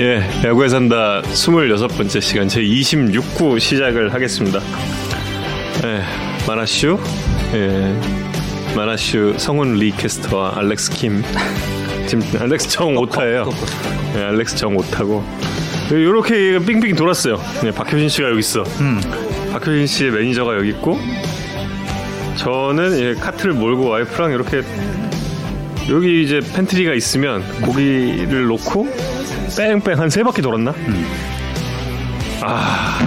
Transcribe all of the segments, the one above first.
예, 야구에 산다 26번째 시간 제 26구 시작을 하겠습니다. 예, 마나슈, 예, 마나슈 성훈 리 캐스터와 알렉스 킴. 지금 알렉스 정 오타예요. 예, 알렉스 정 오타고. 이렇게 빙빙 돌았어요. 예, 박효신 씨가 여기 있어. 박효신 씨의 매니저가 여기 있고, 저는 예, 카트를 몰고 와이프랑 이렇게 여기 이제 pantry가 있으면 고기를 놓고 뺑뺑 한 세 바퀴 돌았나? 아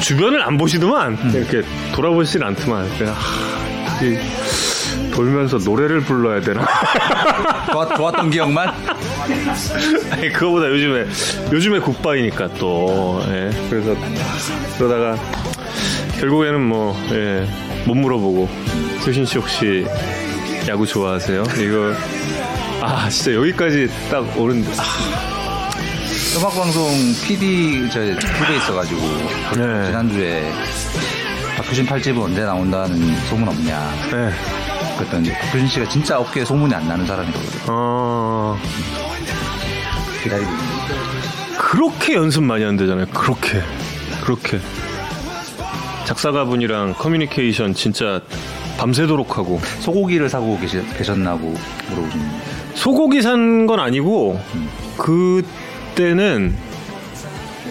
주변을 안 보시더만 이렇게 돌아보시진 않더만 그냥 하, 이 돌면서 노래를 불러야 되나? 좋았, 좋았 던 기억만? 아니 그거보다 요즘에 요즘에 goodbye니까 또 예, 그래서 그러다가 결국에는 뭐 예, 못 물어보고 수신 씨 혹시 야구 좋아하세요? 이거 아 진짜 여기까지 딱 오는 아, 음악방송 PD 저 후배 있어가지고 네. 지난주에 박효신 팔집은 언제 나온다는 소문 없냐. 네. 그랬더니 박효신 씨가 진짜 업계에 소문이 안 나는 사람이거든요. 어 기다리고 있는 그렇게 연습 많이 한대잖아요. 그렇게. 그렇게. 작사가 분이랑 커뮤니케이션 진짜 밤새도록 하고. 소고기를 사고 계시, 계셨나고 물어보시는 소고기 산 건 아니고 그때는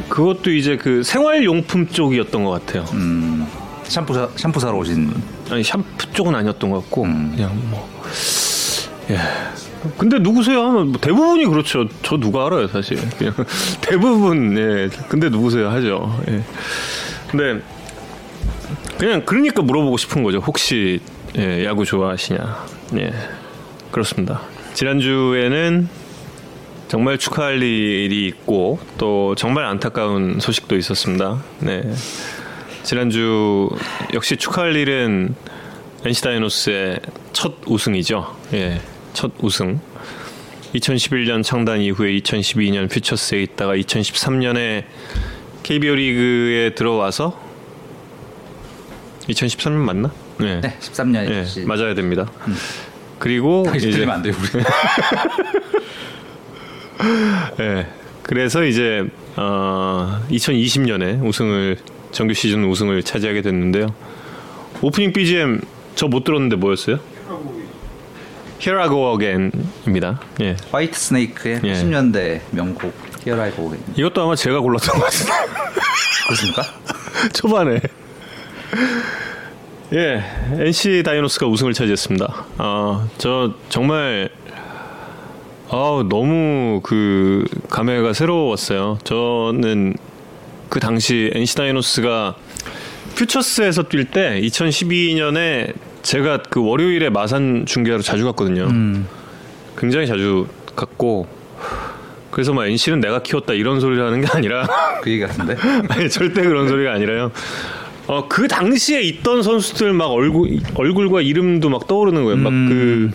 그것도 이제 그 생활용품 쪽이었던 것 같아요. 음, 샴푸, 사, 샴푸 사러 오신 아니 샴푸 쪽은 아니었던 것 같고 음. 그냥 뭐 예. 근데 누구세요 하면 뭐 대부분이 그렇죠. 저 누가 알아요 사실. 그냥 대부분 예. 근데 누구세요 하죠. 예. 근데 그냥 그러니까 물어보고 싶은 거죠. 혹시 예, 야구 좋아하시냐? 예. 그렇습니다. 지난주에는 정말 축하할 일이 있고 또 정말 안타까운 소식도 있었습니다. 네. 지난주 역시 축하할 일은 NC 다이노스의 첫 우승이죠. 예, 첫 우승. 2011년 창단 이후에 2012년 퓨처스에 있다가 2013년에 KBO 리그에 들어와서 2013년 맞나? 네. 네 13년 예, 역시 맞아야 됩니다. 그리고 이제 안 돼요 우리 예. 그래서 이제 어, 2020년에 우승을 정규 시즌 우승을 차지하게 됐는데요. 오프닝 BGM 저 못 들었는데 뭐였어요? Here I Go Again입니다. 예. 화이트 스네이크의 예. 80년대 명곡 히어라이 고게 이것도 아마 제가 골랐던 것 같은데 그렇습니까? 초반에 예 NC 다이노스가 우승을 차지했습니다. 아 저 정말 아 너무 그 감회가 새로웠어요. 저는 그 당시 NC 다이노스가 퓨처스에서 뛸 때 2012년에 제가 그 월요일에 마산 중계하러 자주 갔거든요. 굉장히 자주 갔고 그래서 막 NC는 내가 키웠다 이런 소리를 하는 게 아니라 그 얘기 같은데 아니 절대 그런 소리가 아니라요. 어 그 당시에 있던 선수들 막 얼굴 얼굴과 이름도 막 떠오르는 거예요. 막그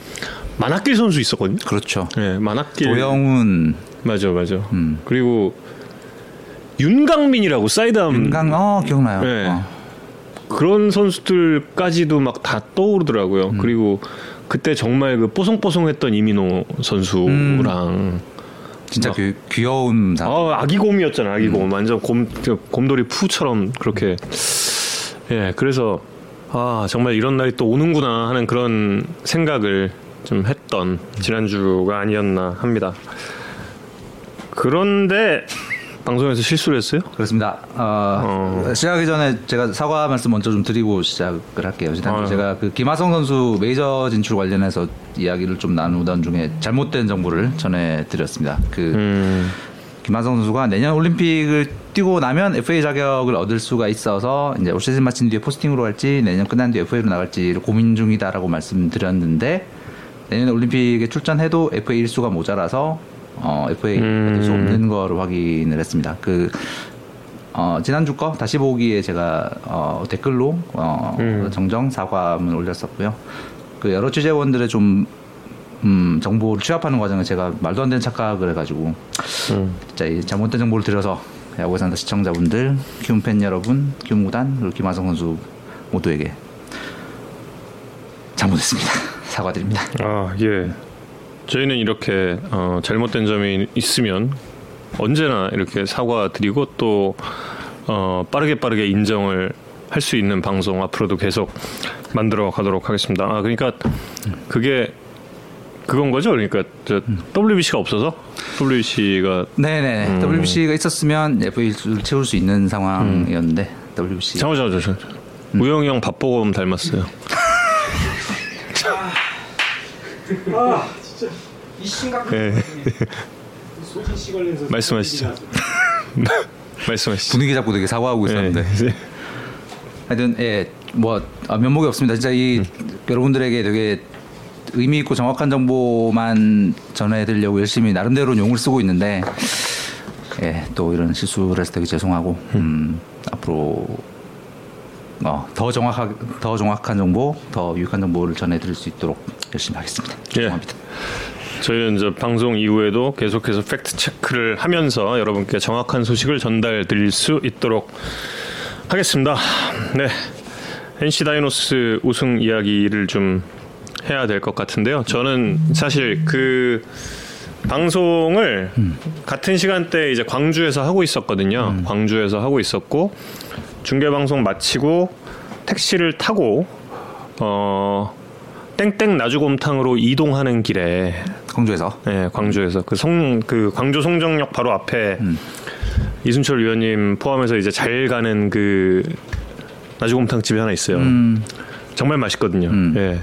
만학길 선수 있었거든요. 그렇죠 예, 만학길. 도영훈 맞아, 맞아. 음. 그리고 윤강민이라고 사이드암 윤강 어 기억나요 네. 어. 그런 선수들까지도 막 다 떠오르더라고요. 음. 그리고 그때 정말 그 뽀송뽀송했던 이민호 선수랑 진짜 귀, 귀여운 사람 아, 아기 곰이었잖아, 아기곰. 완전 곰, 그 곰돌이 푸처럼 그렇게. 예, 그래서, 아, 정말 이런 날이 또 오는구나 하는 그런 생각을 좀 했던 지난주가 아니었나 합니다. 그런데, 방송에서 실수를 했어요? 그렇습니다. 어, 시작하기 전에 제가 사과 말씀 먼저 좀 드리고 시작을 할게요. 지난주 아유. 제가 그 김하성 선수 메이저 진출 관련해서 이야기를 좀 나누던 중에 잘못된 정보를 전해드렸습니다. 그 음, 김하성 선수가 내년 올림픽을 뛰고 나면 FA 자격을 얻을 수가 있어서 이제 올 시즌 마친 뒤에 포스팅으로 갈지 내년 끝난 뒤에 FA로 나갈지를 고민 중이다라고 말씀드렸는데 내년 올림픽에 출전해도 FA 일수가 모자라서 어, FA 얻을 수 없는 거로 확인을 했습니다. 그 어, 지난주 거 다시 보기에 제가 어, 댓글로 어, 정정 사과문을 올렸었고요. 그 여러 취재원들의 좀 음, 정보를 취합하는 과정에 제가 말도 안 되는 착각을 해가지고 진짜 이 잘못된 정보를 드려서 야구에 산다 시청자분들, 키움 팬 여러분, 키움 구단 그리고 김하성 선수 모두에게 잘못했습니다. 사과드립니다. 아, 예. 저희는 이렇게, 어, 잘못된 점이 있으면 언제나 이렇게 사과드리고 또 어, 빠르게 빠르게 인정을 할 수 있는 방송 앞으로도 계속 만들어 가도록 하겠습니다. 아 그러니까 그게 그건 거죠. 그러니까 저 WBC가 없어서 WBC가 네네. 음. WBC가 있었으면 FA를 채울 수 있는 상황이었는데 WBC. 잠깐만 잠깐만 잠깐만. 우영이 형 밥보검 닮았어요. 아 진짜 이 심각한 예. 소진 씨 관련해서 말씀하시죠. 말씀하시죠. 분위기 잡고 되게 사과하고 있었는데. 예. 하여튼 예, 뭐 아, 면목이 없습니다. 진짜 이 여러분들에게 되게 의미 있고 정확한 정보만 전해드리려고 열심히 나름대로 용을 쓰고 있는데 예, 또 이런 실수를 해서 되게 죄송하고 음, 앞으로 어, 더 정확하 더 정확한 정보, 더 유익한 정보를 전해드릴 수 있도록 열심히 하겠습니다. 예. 죄송합니다. 저희는 이제 방송 이후에도 계속해서 팩트 체크를 하면서 여러분께 정확한 소식을 전달 드릴 수 있도록 하겠습니다. 네. NC 다이노스 우승 이야기를 좀 해야 될 것 같은데요. 저는 사실 그 방송을 같은 시간대에 이제 광주에서 하고 있었거든요. 광주에서 하고 있었고 중계 방송 마치고 택시를 타고 어 땡땡 나주곰탕으로 이동하는 길에 광주에서 예, 광주에서 그성그 광주 송정역 바로 앞에 이순철 위원님 포함해서 이제 잘 가는 그 나주곰탕 집이 하나 있어요. 음, 정말 맛있거든요. 음. 예.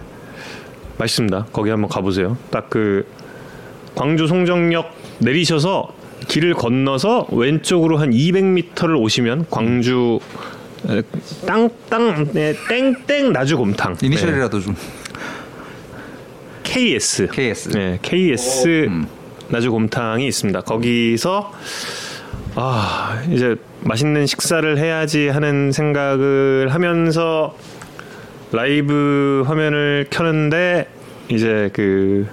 맛있습니다. 거기 한번 가보세요. 딱 그 광주 송정역 내리셔서 길을 건너서 왼쪽으로 한 200m를 오시면 광주 에, 땅땅 네, 땡땡 나주 곰탕 네, 이니셜이라도 좀 KS KS. 네, KS 음. 나주 곰탕이 있습니다. 거기서 아 이제 맛있는 식사를 해야지 하는 생각을 하면서 라이브 화면을 켜는데 이제 그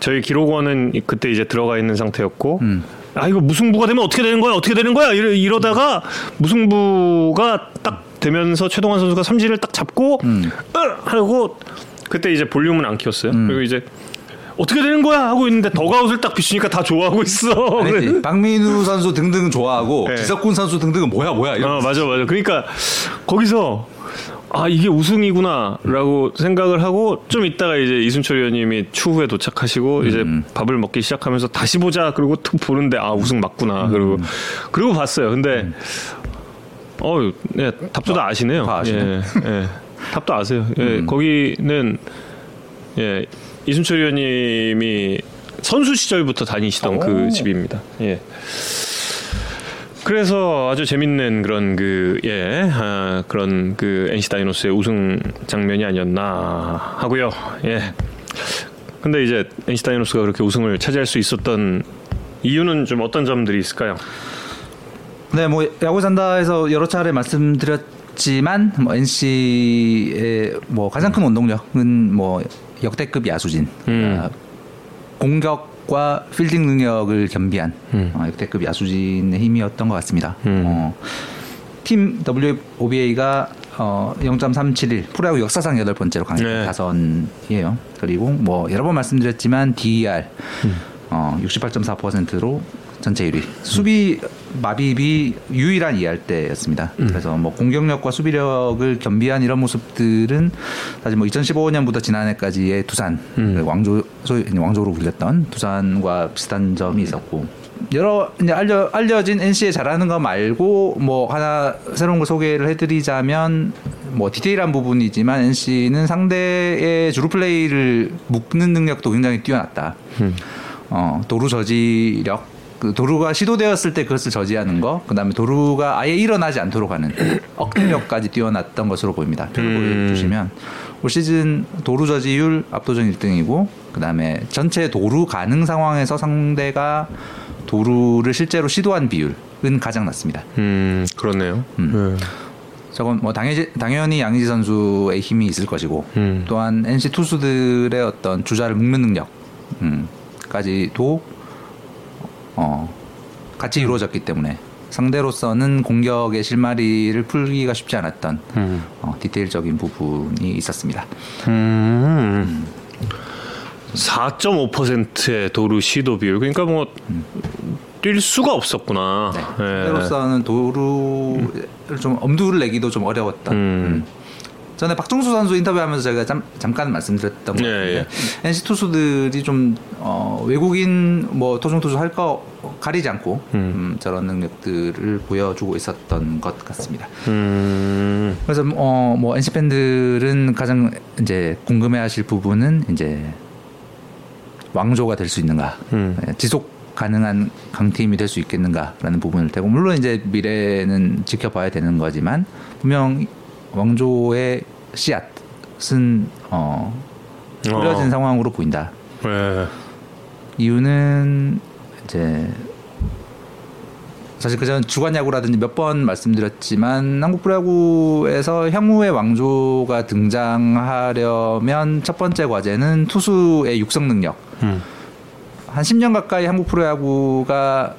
저희 기록원은 그때 이제 들어가 있는 상태였고 음. 아 이거 무승부가 되면 어떻게 되는 거야 어떻게 되는 거야 이러, 이러다가 무승부가 딱 되면서 최동환 선수가 삼진을 딱 잡고 음. 으! 하고 그때 이제 볼륨은 안 키웠어요 음. 그리고 이제 어떻게 되는 거야 하고 있는데 더가웃을 딱 비추니까 다 좋아하고 있어 아니지. 박민우 선수 등등 좋아하고 네. 기석군 선수 등등은 뭐야 뭐야 이런 어, 맞아, 맞아. 그러니까 거기서 아 이게 우승이구나라고 생각을 하고 좀 있다가 이제 이순철 의원님이 추후에 도착하시고 이제 밥을 먹기 시작하면서 다시 보자 그리고 툭 보는데 아 우승 맞구나 그리고 그리고 봤어요. 근데 어, 네, 답도 다 아시네요. 다 아시네. 예, 예. 답도 아세요. 예, 거기는 예 이순철 의원님이 선수 시절부터 다니시던 그 집입니다. 예. 그래서 아주 재밌는 그런 그, 예, 아, 그런 그 NC 다이노스의 우승 장면이 아니었나 하고요. 예. 근데 이제 NC 다이노스가 그렇게 우승을 차지할 수 있었던 이유는 좀 어떤 점들이 있을까요? 네, 뭐 야구 산다에서 여러 차례 말씀드렸지만 뭐 NC의 뭐 가장 큰 원동력은 뭐 역대급 야수진, 음. 아, 공격 과 필딩 능력을 겸비한 음. 어, 역대급 야수진의 힘이었던 것 같습니다. 음. 어, 팀 WOBA가 어, 0.371 프로야구 역사상 여덟 번째로 강력 네. 타선이에요. 그리고 뭐 여러 번 말씀드렸지만 DER 음. 어, 68.4%로 전체 1위. 수비 마비비 유일한 이할 때였습니다. 음. 그래서 뭐 공격력과 수비력을 겸비한 이런 모습들은 사실 뭐 2015년부터 지난해까지의 두산 음. 그 왕조 소위 왕조로 불렸던 두산과 비슷한 점이 있었고 여러 이제 알려 알려진 NC의 잘하는 거 말고 뭐 하나 새로운 걸 소개를 해드리자면 뭐 디테일한 부분이지만 NC는 상대의 주루 플레이를 묶는 능력도 굉장히 뛰어났다. 음. 어, 도루 저지력, 그 도루가 시도되었을 때 그것을 저지하는 거, 그 다음에 도루가 아예 일어나지 않도록 하는 억제력까지 뛰어났던 것으로 보입니다. 표를 음. 보여주시면 올 시즌 도루 저지율 압도적 1등이고, 그 다음에 전체 도루 가능 상황에서 상대가 도루를 실제로 시도한 비율은 가장 낮습니다. 음, 그렇네요. 음. 저건 뭐 당연히, 당연히 양의지 선수의 힘이 있을 것이고 음. 또한 NC 투수들의 어떤 주자를 묶는 능력 음, 까지도 어, 같이 이루어졌기 때문에 상대로서는 공격의 실마리를 풀기가 쉽지 않았던 음. 어, 디테일적인 부분이 있었습니다. 음. 4.5%의 도루 시도 비율. 그러니까 뭐 뛸 수가 없었구나. 네. 예. 때로서는 도루를 좀 엄두를 내기도 좀 어려웠던. 전에 박종수 선수 인터뷰하면서 제가 잠, 잠깐 말씀드렸던 것 예, 같은데 예. NC 투수들이 좀 어, 외국인 뭐 토종 투수 할 거 가리지 않고 음. 음, 저런 능력들을 보여주고 있었던 것 같습니다. 음. 그래서 어, 뭐 NC 팬들은 가장 이제 궁금해하실 부분은 이제 왕조가 될 수 있는가, 음. 예, 지속 가능한 강팀이 될 수 있겠는가라는 부분을 되고 물론 이제 미래는 지켜봐야 되는 거지만 분명 왕조의 씨앗은 어, 뿌려진 어. 상황으로 보인다. 예. 이유는 이제 사실 그전 주간 야구라든지 몇 번 말씀드렸지만 한국 프로야구에서 향후의 왕조가 등장하려면 첫 번째 과제는 투수의 육성 능력. 음. 한 10년 가까이 한국 프로야구가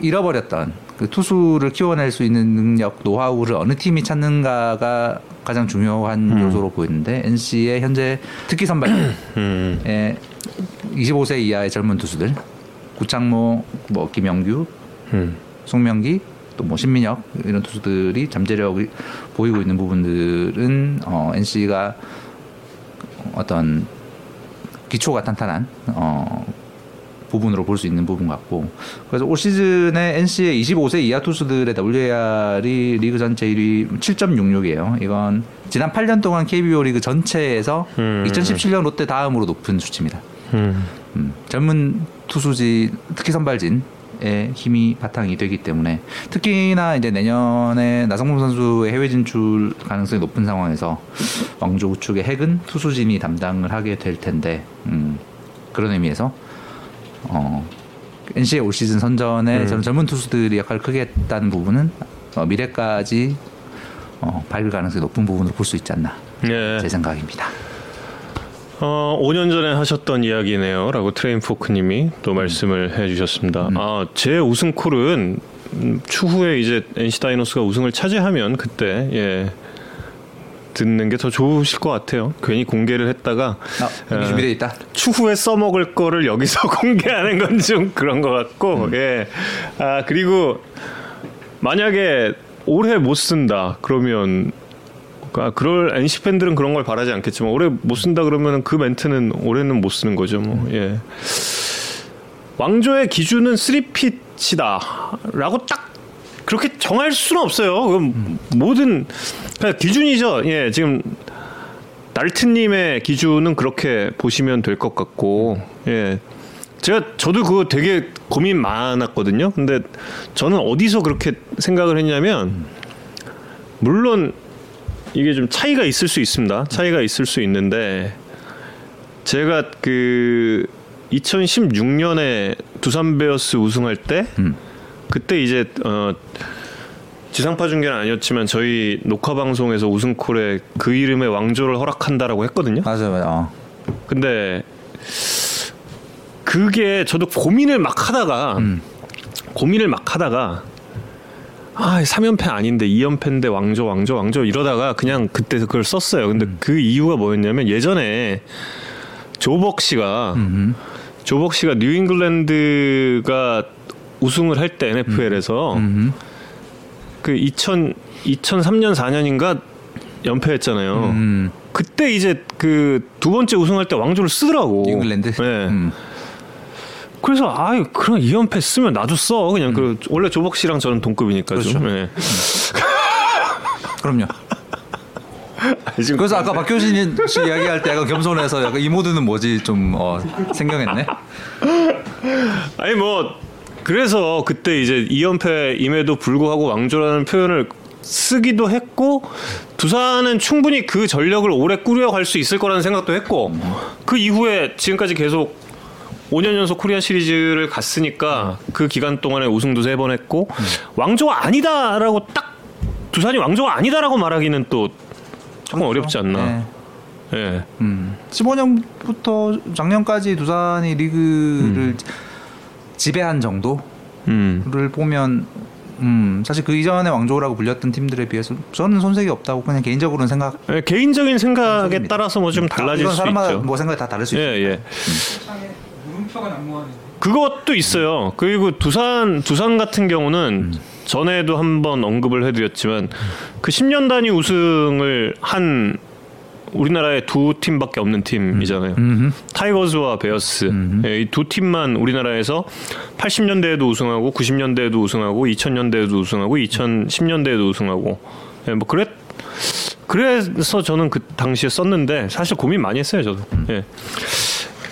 잃어버렸던 그 투수를 키워낼 수 있는 능력, 노하우를 어느 팀이 찾는가가 가장 중요한 음. 요소로 보이는데 NC의 현재 특기 선발 음. 에 25세 이하의 젊은 투수들 구창모, 뭐 김영규, 음. 송명기, 또뭐 신민혁 이런 투수들이 잠재력이 보이고 있는 부분들은 어, NC가 어떤 기초가 탄탄한 어, 부분으로 볼 수 있는 부분 같고 그래서 올 시즌에 NC의 25세 이하 투수들의 WAR이 리그 전체 1위 7.66이에요. 이건 지난 8년 동안 KBO 리그 전체에서 음. 2017년 롯데 다음으로 높은 수치입니다. 음. 음, 젊은 투수지 특히 선발진 의 힘이 바탕이 되기 때문에 특히나 이제 내년에 나성범 선수의 해외 진출 가능성이 높은 상황에서 왕조 우측의 핵은 투수진이 담당을 하게 될 텐데 음, 그런 의미에서 어, NC의 올 시즌 선전에 음. 저는 젊은 투수들이 역할을 크게 했다는 부분은 어, 미래까지 어, 밝을 가능성이 높은 부분으로 볼 수 있지 않나 예. 제 생각입니다. 어, 5년 전에 하셨던 이야기네요 라고 트레인 포크님이 또 말씀을 해주셨습니다. 아, 제 우승 콜은 음, 추후에 이제 NC 다이노스가 우승을 차지하면 그때 예. 듣는 게 더 좋으실 것 같아요. 괜히 공개를 했다가 아, 준비되어 있다. 추후에 써먹을 거를 여기서 공개하는 건 좀 그런 것 같고, 예. 아, 그리고 만약에 올해 못 쓴다, 그러면, 아, 그럴 NC 팬들은 그런 걸 바라지 않겠지만, 올해 못 쓴다 그러면 그 멘트는 올해는 못 쓰는 거죠, 뭐, 예. 왕조의 기준은 3pit이다. 라고 딱 그렇게 정할 수는 없어요. 그럼 모든, 그냥 기준이죠. 예, 지금 날트님의 기준은 그렇게 보시면 될 것 같고, 예. 제가 저도 그거 되게 고민 많았거든요. 근데 저는 어디서 그렇게 생각을 했냐면, 물론 이게 좀 차이가 있을 수 있습니다. 차이가 있을 수 있는데, 제가 그 2016년에 두산 베어스 우승할 때, 음. 그때 이제 어 지상파 중계는 아니었지만 저희 녹화 방송에서 우승콜에 그 이름의 왕조를 허락한다라고 했거든요. 맞아요, 맞아요. 어. 근데 그게 저도 고민을 막 하다가 음. 고민을 막 하다가 아 3연패 아닌데 2연패인데 왕조 왕조 왕조 이러다가 그냥 그때 그걸 썼어요. 근데 음. 그 이유가 뭐였냐면 예전에 조벅 씨가 음흠. 조벅 씨가 뉴잉글랜드가 우승을 할 때 NFL에서 음흠. 그 2000, 2003년 4년인가 연패했잖아요. 음. 그때 이제 그 두 번째 우승할 때 왕조를 쓰더라고. 잉글랜드. 네. 음. 그래서 아 그럼 2연패 쓰면 나도 써. 그냥 그 원래 조벅 씨랑 저는 동급이니까 좀. 음. 그렇죠. 네. 그럼요. 지금 그래서 아까 박효신 씨 이야기할 때 약간 겸손해서 약간 이 모드는 뭐지 좀 어, 생경했네. 아니 뭐 그래서 그때 이제 2연패임에도 불구하고 왕조라는 표현을 쓰기도 했고 두산은 충분히 그 전력을 오래 꾸려갈 수 있을 거라는 생각도 했고 그 이후에 지금까지 계속 5년 연속 코리안 시리즈를 갔으니까 그 기간 동안에 우승도 세 번 했고 왕조가 아니다라고 딱 두산이 왕조가 아니다라고 말하기는 또 조금 어렵지 않나. 네. 예. 음. 15년부터 작년까지 두산이 리그를 지배한 정도를 음. 보면 음, 사실 그 이전에 왕조라고 불렸던 팀들에 비해서 저는 손색이 없다고 그냥 개인적으로는 생각. 예, 개인적인 생각에 생각입니다. 따라서 뭐 좀 달라질 수 사람마다 있죠. 뭐 생각이 다 다를 수 예, 있어요. 예. 난무하네. 그것도 있어요. 그리고 두산 두산 같은 경우는 전에도 한번 언급을 해드렸지만 그 10년 단위 우승을 한 우리나라에 두 팀밖에 없는 팀이잖아요. 타이거즈와 베어스 예, 이두 팀만 우리나라에서 80년대에도 우승하고 90년대에도 우승하고 2000년대에도 우승하고 2010년대에도 우승하고 예, 뭐 그랬 그래서 저는 그 당시에 썼는데 사실 고민 많이 했어요 저도. 예.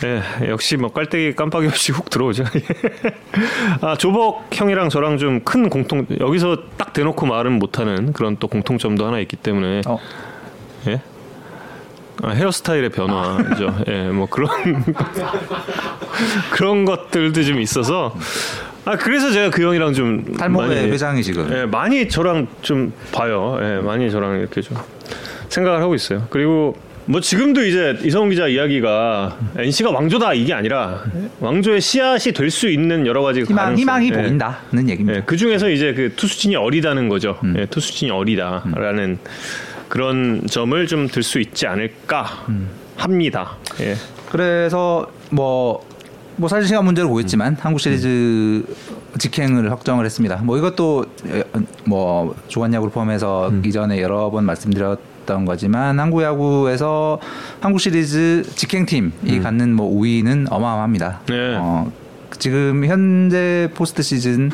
예, 역시 뭐 깔때기 깜빡이 없이 훅 들어오죠. 아, 조복 형이랑 저랑 좀 큰 공통 여기서 딱 대놓고 말은 못하는 그런 또 공통점도 하나 있기 때문에 어, 예. 아, 헤어스타일의 변화죠. 예, 뭐 그런 그런 것들도 좀 있어서 아 그래서 제가 그 형이랑 좀 탈모의 많이- 회장이 지금 예, 많이 저랑 좀 봐요. 예, 많이 저랑 이렇게 좀 생각을 하고 있어요. 그리고 뭐 지금도 이제 이성훈 기자 이야기가 NC가 왕조다 이게 아니라 왕조의 씨앗이 될 수 있는 여러 가지 희망, 가능성. 희망이 예. 보인다는 얘기입니다. 예, 그 중에서 이제 그 투수진이 어리다는 거죠. 예, 투수진이 어리다라는 그런 점을 좀 들 수 있지 않을까 합니다. 예. 그래서 뭐, 뭐 사실 시간 문제로 보였지만 한국 시리즈 직행을 확정을 했습니다. 뭐 이것도 에, 뭐 조관야구를 포함해서 이전에 여러 번 말씀드렸던 거지만 한국 야구에서 한국 시리즈 직행팀이 갖는 뭐 우위는 어마어마합니다. 네. 어, 지금 현재 포스트 시즌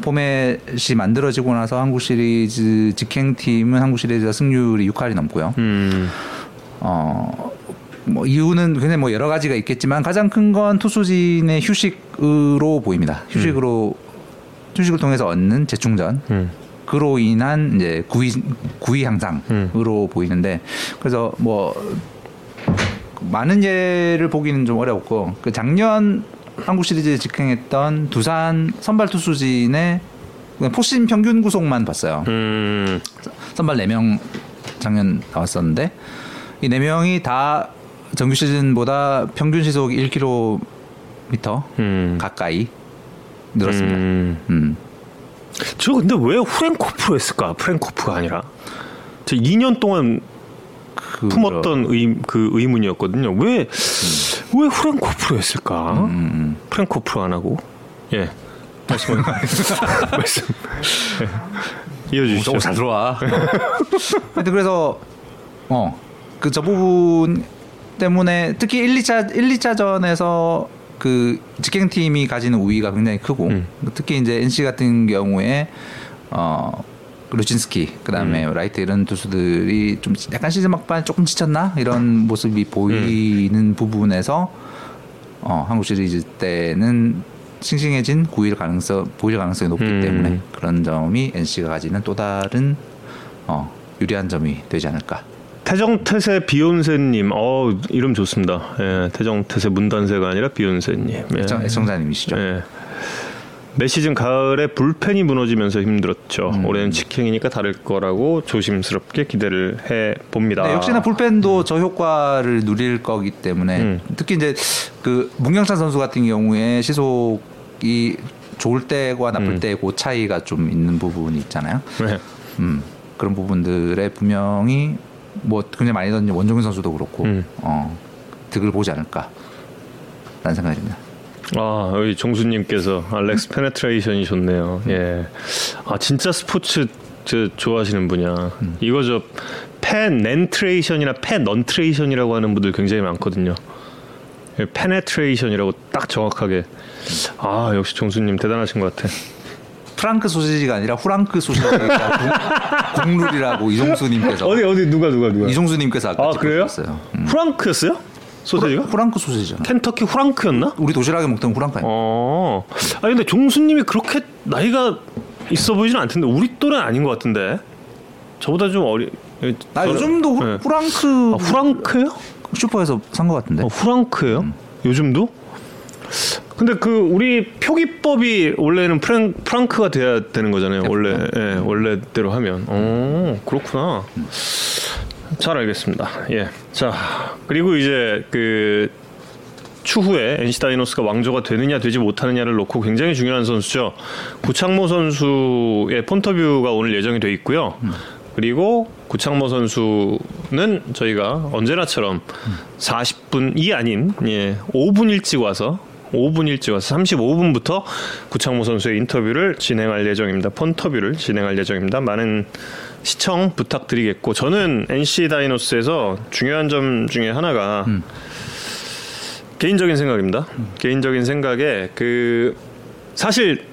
포맷이 만들어지고 나서 한국 시리즈 직행팀은 한국 시리즈 승률이 6할이 넘고요. 음. 어, 뭐 이유는 굉장히 뭐 여러 가지가 있겠지만 가장 큰 건 투수진의 휴식으로 보입니다. 휴식으로 휴식을 통해서 얻는 재충전. 음. 그로 인한 이제 구위 구위 향상으로 보이는데 그래서 뭐 많은 예를 보기는 좀 어렵고 그 작년 한국 시리즈에 직행했던 두산 선발 투수진의 포신 평균 구속만 봤어요. 음. 선발 4명 작년 나왔었는데 이 4명이 다 정규 시즌보다 평균 시속 1km 음. 가까이 늘었습니다. 음. 음. 저 근데 왜 후렌코프로 했을까? 프랭코프가 아니라. 저 2년 동안 그 품었던 의, 그 의문이었거든요. 왜, 왜 후렌코프로 했을까? 음, 프랭코프로 안 하고. 예. 말씀, 말씀. 예. 이어주시죠. 오, 잘 들어와. 하여튼 그래서 어 그 저 부분 때문에 특히 1, 2차 1, 2차전에서 그 직행 팀이 가지는 우위가 굉장히 크고 음. 특히 이제 NC 같은 경우에 어 루친스키 그다음에 라이트 이런 투수들이 좀 약간 시즌 막판 조금 지쳤나 이런 모습이 보이는 부분에서 어 한국 시리즈 때는 싱싱해진 구위일 가능성 보일 가능성이 높기 음. 때문에 그런 점이 NC가 가지는 또 다른 어 유리한 점이 되지 않을까. 태정태세 비욘세님, 어 이름 좋습니다. 예, 태정태세 문단세가 아니라 비욘세님. 예. 애청, 애청자님이시죠. 예. 매 시즌 가을에 불펜이 무너지면서 힘들었죠. 음. 올해는 직행이니까 다를 거라고 조심스럽게 기대를 해 봅니다. 네, 역시나 불펜도 저 효과를 누릴 거기 때문에 음. 특히 이제 그 문경찬 선수 같은 경우에 시속이 좋을 때와 나쁠 음. 때그 차이가 좀 있는 부분이 있잖아요. 네. 음, 그런 부분들에 분명히 뭐 굉장히 많이 던진 원종현 선수도 그렇고 음. 어, 득을 보지 않을까 라는 생각이 듭니다. 아 여기 종수님께서 알렉스 penetration이 좋네요. 예. 아 진짜 스포츠 저 좋아하시는 분이야. 음. 이거 저 페넨트레이션이나 페넌트레이션이라고 하는 분들 굉장히 많거든요. 예, penetration이라고 딱 정확하게. 아 역시 종수님 대단하신 것 같아. 프랑크 소시지가 아니라 후랑크 소시지가 국- 국룰이라고 이종수님께서 어디 어디 누가 누가 누가? 이종수님께서 아까 아 그래요? 짚어주셨어요. 후랑크였어요? 소세지가? 후랑크 소시지죠. 켄터키 후랑크였나? 우리 도시락에 먹던 후랑크 아니에요? 어. 아 근데 종수님이 그렇게 나이가 있어 보이진 않던데 우리 또래 아닌 것 같은데. 저보다 좀 어리. 나 저는- 요즘도 후, 네. 후랑크 아, 후랑크예요? 슈퍼에서 산 것 같은데. 어, 후랑크예요? 음. 요즘도? 근데 그 우리 표기법이 원래는 프랑, 프랑크가 돼야 되는 거잖아요. 원래 예, 원래대로 하면. 어 그렇구나. 잘 알겠습니다. 예. 자 그리고 이제 그 추후에 NC 다이노스가 왕조가 되느냐 되지 못하느냐를 놓고 굉장히 중요한 선수죠. 구창모 선수의 폰터뷰가 오늘 예정이 돼 있고요. 그리고 구창모 선수는 저희가 언제나처럼 40분이 아닌 예, 5분 일찍 와서 5분 일찍 와서 35분부터 구창모 선수의 인터뷰를 진행할 예정입니다. 폰터뷰를 진행할 예정입니다. 많은 시청 부탁드리겠고 저는 NC 다이노스에서 중요한 점 중에 하나가 개인적인 생각입니다. 개인적인 생각에 그 사실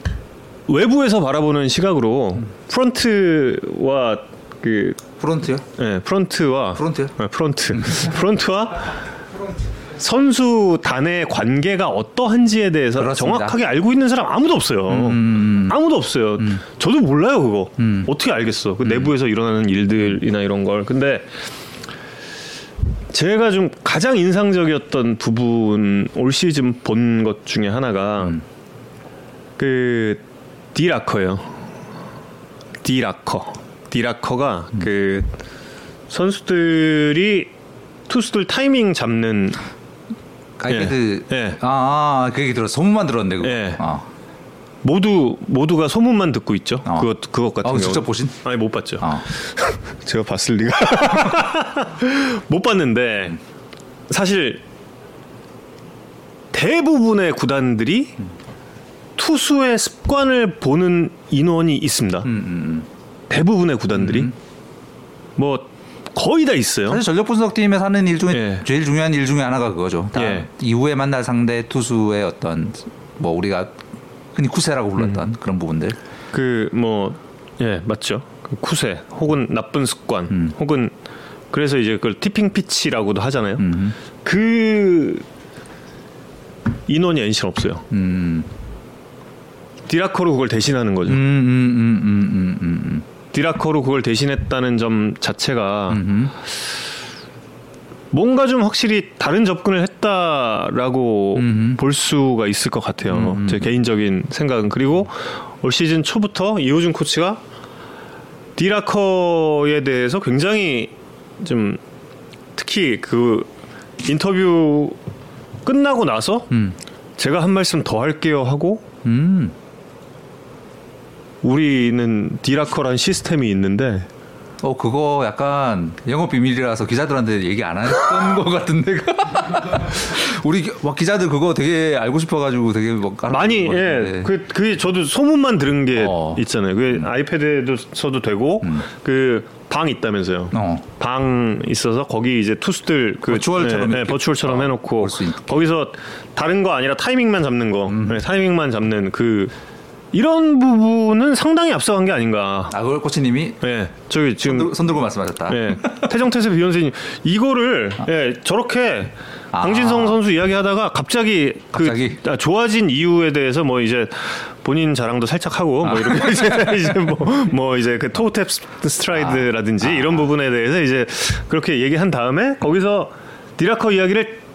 외부에서 바라보는 시각으로 프런트와 그 프론트요? 예, 프런트와 프론트요? 예, 프런트 프런트와 선수 단의 관계가 어떠한지에 대해서 그렇습니다. 정확하게 알고 있는 사람 아무도 없어요. 아무도 없어요. 저도 몰라요 그거. 어떻게 알겠어? 그 내부에서 일어나는 일들이나 이런 걸. 근데 제가 좀 가장 인상적이었던 부분 올 시즌 본 것 중에 하나가 그 디라커예요. 디라커. 디라커가 그 선수들이 투수들 타이밍 잡는 가이드. 예, 예. 아, 아, 그 얘기 들었어. 소문만 들었는데 그거. 예. 아. 모두 모두가 소문만 듣고 있죠. 어. 그것 그것 같은 아, 경우. 직접 보신? 아니 못 봤죠. 아. 제가 봤을 리가 못 봤는데 사실 대부분의 구단들이 투수의 습관을 보는 인원이 있습니다. 음, 음, 대부분의 구단들이 뭐 거의 다 있어요. 사실 전력 분석팀에서 하는 일 중에 예. 제일 중요한 일 중에 하나가 그거죠. 다 예. 이후에 만날 상대 투수의 어떤 뭐 우리가 흔히 쿠세라고 불렀던 음. 그런 부분들. 그 뭐 예 맞죠. 그 쿠세 혹은 나쁜 습관 음. 혹은 그래서 이제 그걸 tipping pitch라고도 하잖아요. 음. 그 인원이 NC는 없어요. 음. D-Locker로 그걸 대신하는 거죠. 음, 음, 음, 음, 음, 음, D-Locker로 그걸 대신했다는 점 자체가 음. 뭔가 좀 확실히 다른 접근을 했다라고 음흠. 볼 수가 있을 것 같아요. 음. 제 개인적인 생각은 그리고 올 시즌 초부터 이호준 코치가 디라커에 대해서 굉장히 좀 특히 그 인터뷰 끝나고 나서 음. 제가 한 말씀 더 할게요 하고 음. 우리는 디라커란 시스템이 있는데 어 그거 약간 영업 비밀이라서 기자들한테 얘기 안 했던 것 같은데 우리 기- 막 기자들 그거 되게 알고 싶어가지고 되게 뭐 깔아놓은 많이 것 같은데. 예. 그 그게 저도 소문만 들은 게 어. 있잖아요. 그 아이패드에서도 되고 그방 있다면서요. 어. 방 있어서 거기 이제 투수들 그 버추얼처럼 예, 예, 버추얼처럼 어, 해놓고. 거기서 다른 거 아니라 타이밍만 잡는 거, 음. 예, 타이밍만 잡는 그 이런 부분은 상당히 앞서간 게 아닌가. 아 그걸 코치님이 예, 저기 지금 손, 들, 손 들고 말씀하셨다. 예, 태정태세 비원생님 이거를 예, 저렇게 아. 강진성 선수 이야기 하다가 갑자기, 갑자기? 그 아, 좋아진 이유에 대해서 뭐 이제 본인 자랑도 살짝 하고 뭐 이렇게 이제, 이제 뭐, 뭐 이제 그 toe-tap stride라든지 아. 이런 부분에 대해서 이제 그렇게 얘기한 다음에 거기서 D-Locker 이야기를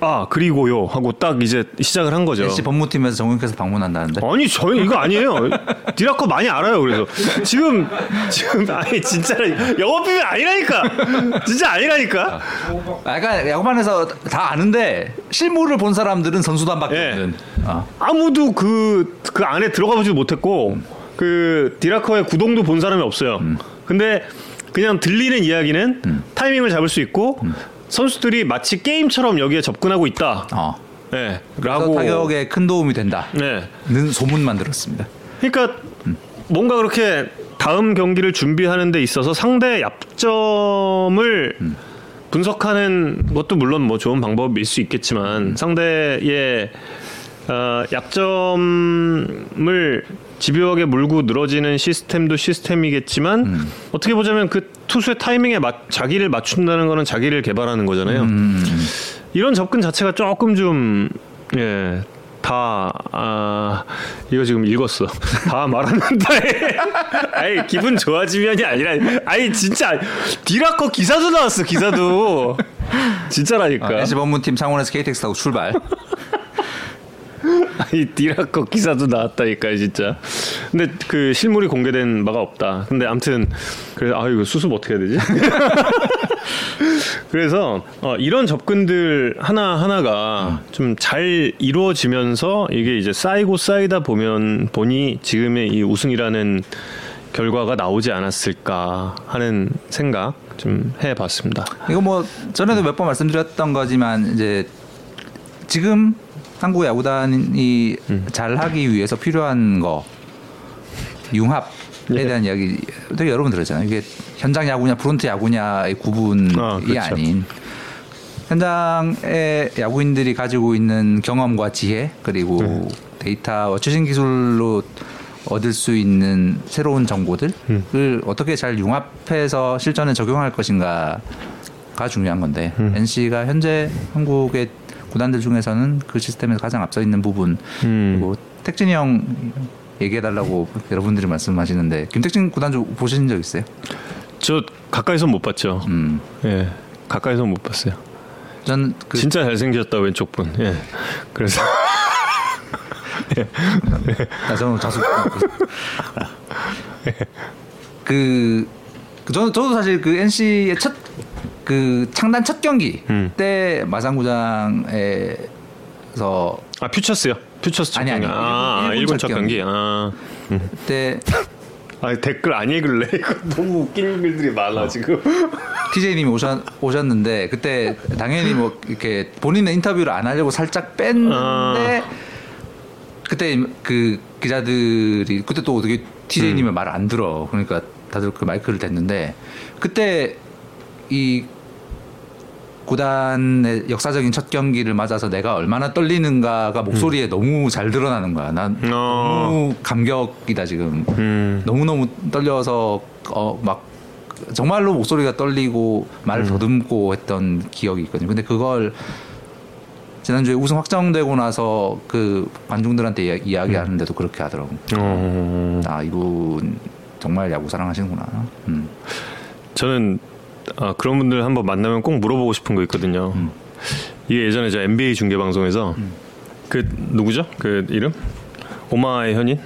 아 그리고요 하고 딱 이제 시작을 한 거죠. NC 법무팀에서 정윤께서 방문한다는데. 아니 저 이거 아니에요. D-Locker 많이 알아요. 그래서 지금 지금 아니 진짜 영업 비밀 아니라니까. 진짜 아니라니까. 아, 약간 야구반에서 다 아는데 실물을 본 사람들은 선수단밖에 예. 없는. 아. 아무도 그그 안에 들어가 보지도 못했고 그 디라커의 구동도 본 사람이 없어요. 근데 그냥 들리는 이야기는 타이밍을 잡을 수 있고 선수들이 마치 게임처럼 여기에 접근하고 있다. 어. 네. 라고. 타격에 큰 도움이 된다는 네. 소문만 들었습니다. 그러니까 뭔가 그렇게 다음 경기를 준비하는 데 있어서 상대 약점을 분석하는 것도 물론 뭐 좋은 방법일 수 있겠지만 상대의 어, 약점을 집요하게 물고 늘어지는 시스템도 시스템이겠지만 어떻게 보자면 그 투수의 타이밍에 맞, 자기를 맞춘다는 거는 자기를 개발하는 거잖아요. 이런 접근 자체가 조금 좀 예. 다, 아, 이거 지금 읽었어. 다 말하는데. 아니, 기분 좋아지면이 아니라, 아니, 진짜, 디라커 기사도 나왔어, 기사도. 진짜라니까. NC 법무팀 창원에서 KTX 타고 출발. 아니 디라커 기사도 나왔다니까 진짜. 근데 그 실물이 공개된 바가 없다. 근데 아무튼 그래 아 이거 수습 어떻게 해야 되지? 그래서 어, 이런 접근들 하나 하나가 좀잘 이루어지면서 이게 이제 쌓이고 쌓이다 보면 보니 지금의 이 우승이라는 결과가 나오지 않았을까 하는 생각 좀 해봤습니다. 이거 뭐 전에도 몇 번 말씀드렸던 거지만 이제 지금 한국 야구단이 음. 잘하기 위해서 필요한 거 융합에 예. 대한 이야기 되게 여러 번 들었잖아요. 이게 현장 야구냐 프론트 야구냐의 구분이 아, 그렇죠. 아닌 현장의 야구인들이 가지고 있는 경험과 지혜 그리고 네. 데이터와 최신 기술로 얻을 수 있는 새로운 정보들을 음. 어떻게 잘 융합해서 실전에 적용할 것인가가 중요한 건데 음. NC가 현재 한국의 구단들 중에서는 그 시스템에서 가장 앞서 있는 부분 음. 그리고 택진이 형 얘기해달라고 여러분들이 말씀하시는데 김택진 구단주 보신 적 있어요? 저 가까이서 못 봤죠. 음, 예, 가까이서 못 봤어요. 저는 그 진짜 잘생겼다 왼쪽 분. 예, 그래서 아, 저는 자수. 그, 그 저는 저도 사실 그 NC의 첫 그 창단 첫 경기 음. 때 마산구장에서 아 퓨처스요. 퓨처스 첫 아니, 아니, 경기. 아, 일본- 일본 일본 첫첫 경기. 아, 그때 아 댓글 안 읽을래? 이거 너무 웃긴 글들이 많아 지금. TJ님이 오셨, 오셨는데 그때 당연히 뭐 이렇게 본인의 인터뷰를 안 하려고 살짝 뺐는데 아. 그때 그 기자들이 그때 또 어떻게 음. TJ님의 말안 들어 그러니까 다들 그 마이크를 댔는데 그때 이 구단의 역사적인 첫 경기를 맞아서 내가 얼마나 떨리는가가 목소리에 너무 잘 드러나는 거야. 난 음. 어. 너무 감격이다 지금. 음. 너무 너무 떨려서 어 막 정말로 목소리가 떨리고 말을 음. 더듬고 했던 기억이 있거든요. 근데 그걸 지난주에 우승 확정되고 나서 그 관중들한테 이야- 이야기하는데도 그렇게 하더라고. 어, 아 이분 정말 야구 사랑하시는구나. 음. 저는 아, 그런 분들 한번 만나면 꼭 물어보고 싶은 거 있거든요. 음. 이게 예전에 저 NBA 중계 방송에서 그 누구죠? 그 이름? 오마하의 현인?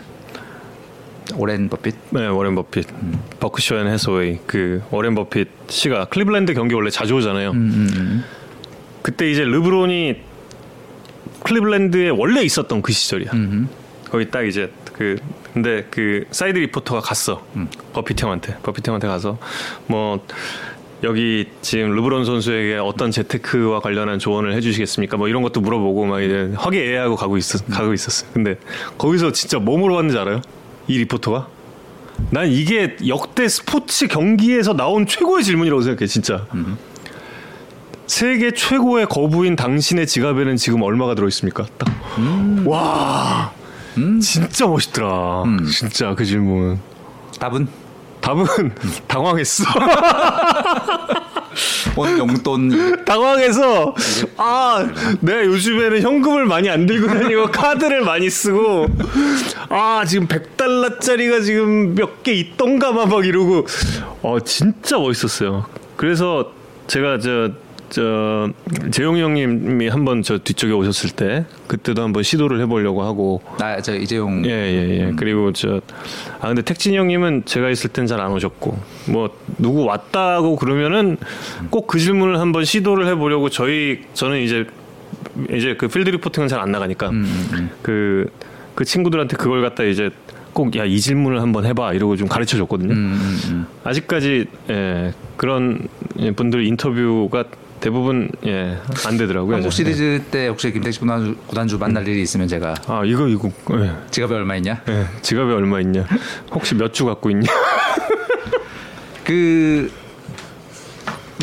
워렌 버핏. 네, 워렌 버핏. Berkshire and Hathaway. 그 워렌 버핏 씨가 클리블랜드 경기 원래 자주 오잖아요. 음, 음, 음. 그때 이제 르브론이 클리블랜드에 원래 있었던 그 시절이야. 음, 거기 딱 이제 그 근데 그 사이드 리포터가 갔어. 음. 버핏 형한테. 버핏 형한테 가서 뭐 여기 지금 르브론 선수에게 어떤 재테크와 관련한 조언을 해주시겠습니까? 뭐 이런 것도 물어보고 막 이제 화기애애하고 가고 있었 가고 있었어요. 근데 거기서 진짜 뭐 물어봤는지 알아요? 이 리포터가? 난 이게 역대 스포츠 경기에서 나온 최고의 질문이라고 생각해, 진짜. 세계 최고의 거부인 당신의 지갑에는 지금 얼마가 들어 있습니까? 딱. 와. 진짜 멋있더라. 진짜 그 질문. 답은 답은 당황했어. 원 용돈 당황해서 아, 내가 요즘에는 현금을 많이 안 들고 다니고 카드를 많이 쓰고 아, 지금 100달러짜리가 지금 몇 개 있던가만 막 이러고 어, 진짜 멋있었어요. 그래서 제가 저 저 재용이 형님이 한번 저 뒤쪽에 오셨을 때 그때도 한번 시도를 해보려고 하고 나저 이재용 예, 예, 예. 그리고 저, 아, 근데 택진이 형님은 제가 있을 땐 잘 안 오셨고, 뭐, 누구 왔다고 그러면은 꼭 그 질문을 한번 시도를 해보려고 저희, 저는 이제, 이제 그 필드 리포팅은 잘 안 나가니까, 그, 그 친구들한테 그걸 갖다 이제 꼭, 야, 이 질문을 한번 해봐. 이러고 좀 가르쳐 줬거든요. 음, 음, 음. 아직까지, 예, 그런 분들 인터뷰가 대부분, 예, 안 되더라고요. 한국. 시리즈 때 혹시 김택식 구단주, 구단주 만날 일이 있으면 제가 아, 이거, 이거, 예. 지갑에 얼마 있냐? 예, 지갑에 얼마 있냐? 혹시 몇 주 갖고 있냐? 그,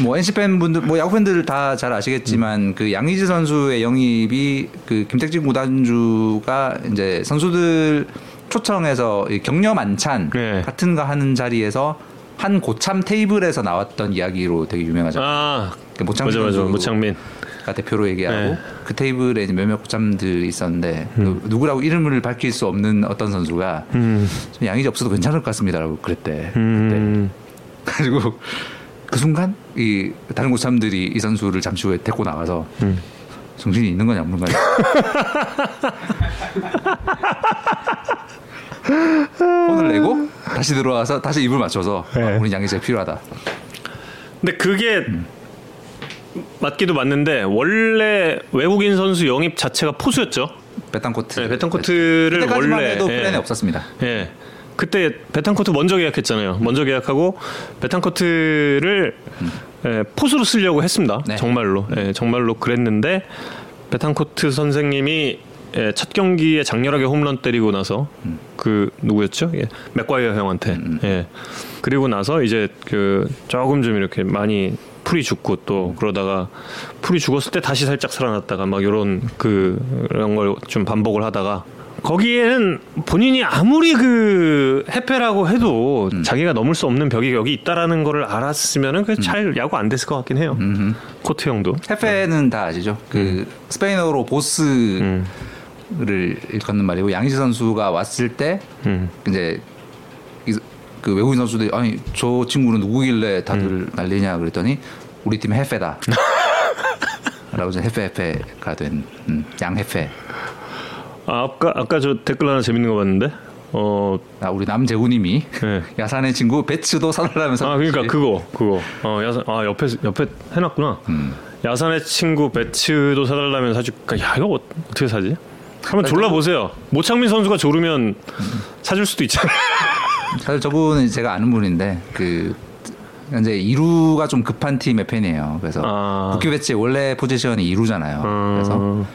뭐, NC 팬분들, 뭐, 야구 팬들 다 잘 아시겠지만, 그 양의지 선수의 영입이 그 김택진 구단주가 이제 선수들 초청해서 이 격려 만찬 네. 같은 거 하는 자리에서 한 고참 테이블에서 나왔던 이야기로 되게 유명하잖아요. 아, 그 모창민 맞아, 맞아. 모창민. 가 대표로 얘기하고 네. 그 테이블에 몇몇 고참들이 있었는데 그 누구라고 이름을 밝힐 수 없는 어떤 선수가 음, 좀 양의지 없어도 괜찮을 것 같습니다라고 그랬대. 음, 그리고 그 순간 이 다른 고참들이 이 선수를 잠시 후에 데리고 나가서 음. 정신이 있는 거냐 없는 거냐. 혼을 내고 다시 들어와서 다시 입을 맞춰서 네. 아, 우리 양의지가 필요하다. 근데 그게 맞기도 맞는데 원래 외국인 선수 영입 자체가 포수였죠. 베탄코트. 네, 베탄코트를 원래 해도 예. 플랜에 없었습니다. 예. 그때 베탄코트 먼저 계약했잖아요. 먼저 계약하고 베탄코트를 예, 포수로 쓰려고 했습니다. 네. 정말로. 예, 정말로 그랬는데 베탄코트 선생님이 예, 첫 경기에 장렬하게 홈런 때리고 나서 그 누구였죠? 예, 맥과이어 형한테. 예. 그리고 나서 이제 그 조금 좀 이렇게 많이 풀이 죽고 또 그러다가 풀이 죽었을 때 다시 살짝 살아났다가 막 이런 그런 걸 좀 반복을 하다가 거기에는 본인이 아무리 그 해패라고 해도 자기가 넘을 수 없는 벽이 여기 있다라는 거를 알았으면은 그잘 야구 안 됐을 것 같긴 해요. 코트 형도. 헤페는 다 아시죠? 그 스페인어로 보스를 음. 일컫는 말이고 양희지 선수가 왔을 때 음. 이제 이- 그 외국인 선수들이 아니 저 친구는 누구길래 다들 음. 난리냐 그랬더니 우리 팀 헤페다. 라고 이제 헤페 헤페가 된 음, 양헤페. 아, 아까 아까 저 댓글 하나 재밌는 거 봤는데. 어, 아, 우리 남재구님이 네. 야산의 친구 배츠도 사달라면서 아 그러니까 그거 그거 어 야산 아 옆에 옆에 해놨구나 음. 야산의 친구 베츠도 사달라면 사줄까 야 이거 어- 어떻게 사지 한번 졸라 보세요 모창민 선수가 조르면 사줄 수도 있잖아 사실 저분은 제가 아는 분인데 그 현재 2루가 좀 급한 팀의 팬이에요. 그래서 아. 무키 베츠 원래 포지션이 2루잖아요. 그래서 음,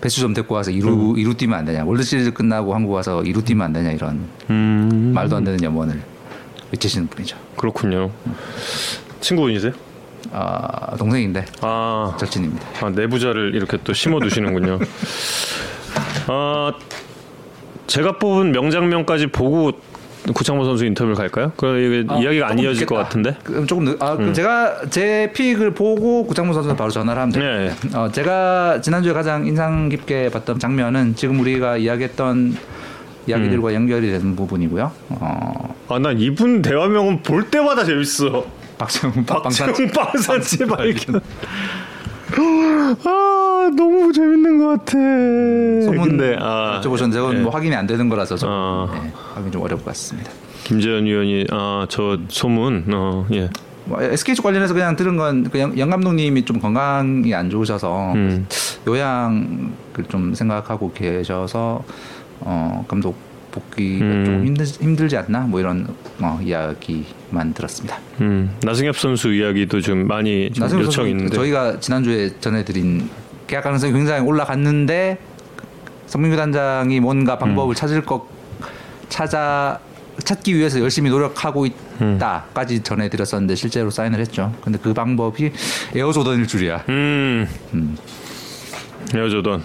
베츠 좀 데리고 와서 2루 2루 뛰면 안 되냐. 월드 시리즈 끝나고 한국 와서 2루 뛰면 안 되냐 이런 음 말도 안 되는 염원을 외치시는 분이죠. 그렇군요 친구분이세요 아, 동생인데 아, 절친입니다. 아 내부자를 이렇게 또 심어 두시는군요 아 제가 뽑은 명장면까지 보고 구창모 선수 인터뷰를 갈까요? 그 이게 이야기가 안 이어질 것 늦겠다. 같은데 그럼 조금 늦, 아, 그럼 제가 제 픽을 보고 구창모 선수한테 바로 전화를 하면 돼요. 네. 어, 제가 지난주에 가장 인상 깊게 봤던 장면은 지금 우리가 이야기했던 이야기들과 연결이 되는 부분이고요. 어, 아난 이분 대화명은 볼 때마다 재밌어 박재홍 빵산 박재홍 빵산치 발견. 아 너무 재밌는 것 같아. 소문 근데 아 여쭤보셨는데 저건 예. 뭐 확인이 안 되는 거라서 좀 아. 네, 확인 좀 어려울 것 같습니다. 김재현 위원이 아 저 소문 어 예. 뭐 SK 쪽 관련해서 그냥 들은 건영 영 감독님이 좀 건강이 안 좋으셔서 음. 요양을 좀 생각하고 계셔서 어 감독 복귀가 음. 조금 힘들, 힘들지 않나 뭐 이런 어, 이야기만 들었습니다. 음 나승엽 선수 이야기도 좀 많이 좀 나승엽 요청 있는데. 저희가 지난주에 전해드린 계약 가능성이 굉장히 올라갔는데 성민규 단장이 뭔가 음. 방법을 찾을 것 찾아 찾기 위해서 열심히 노력하고 음. 있다까지 전해드렸었는데 실제로 사인을 했죠. 근데 그 방법이 에어조던일 줄이야. 음. 에어조던.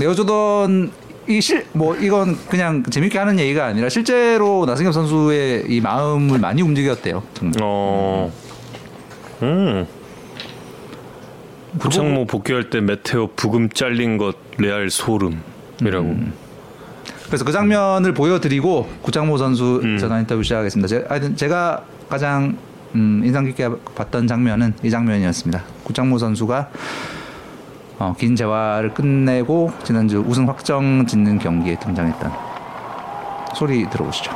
에어조던 이실뭐 이건 그냥 재밌게 하는 얘기가 아니라 실제로 나승엽 선수의 이 마음을 많이 움직였대요. 정말. 어. 음. 구창모 복귀할 때 메테오 부금 잘린 것 레알 소름이라고. 음. 그래서 그 장면을 보여드리고 구창모 선수 음. 전화 인터뷰 시작하겠습니다. 제, 하여튼 제가 가장 음, 인상 깊게 봤던 장면은 이 장면이었습니다. 구창모 선수가 어, 긴 재활을 끝내고 지난주 우승 확정 짓는 경기에 등장했던 소리 들어보시죠.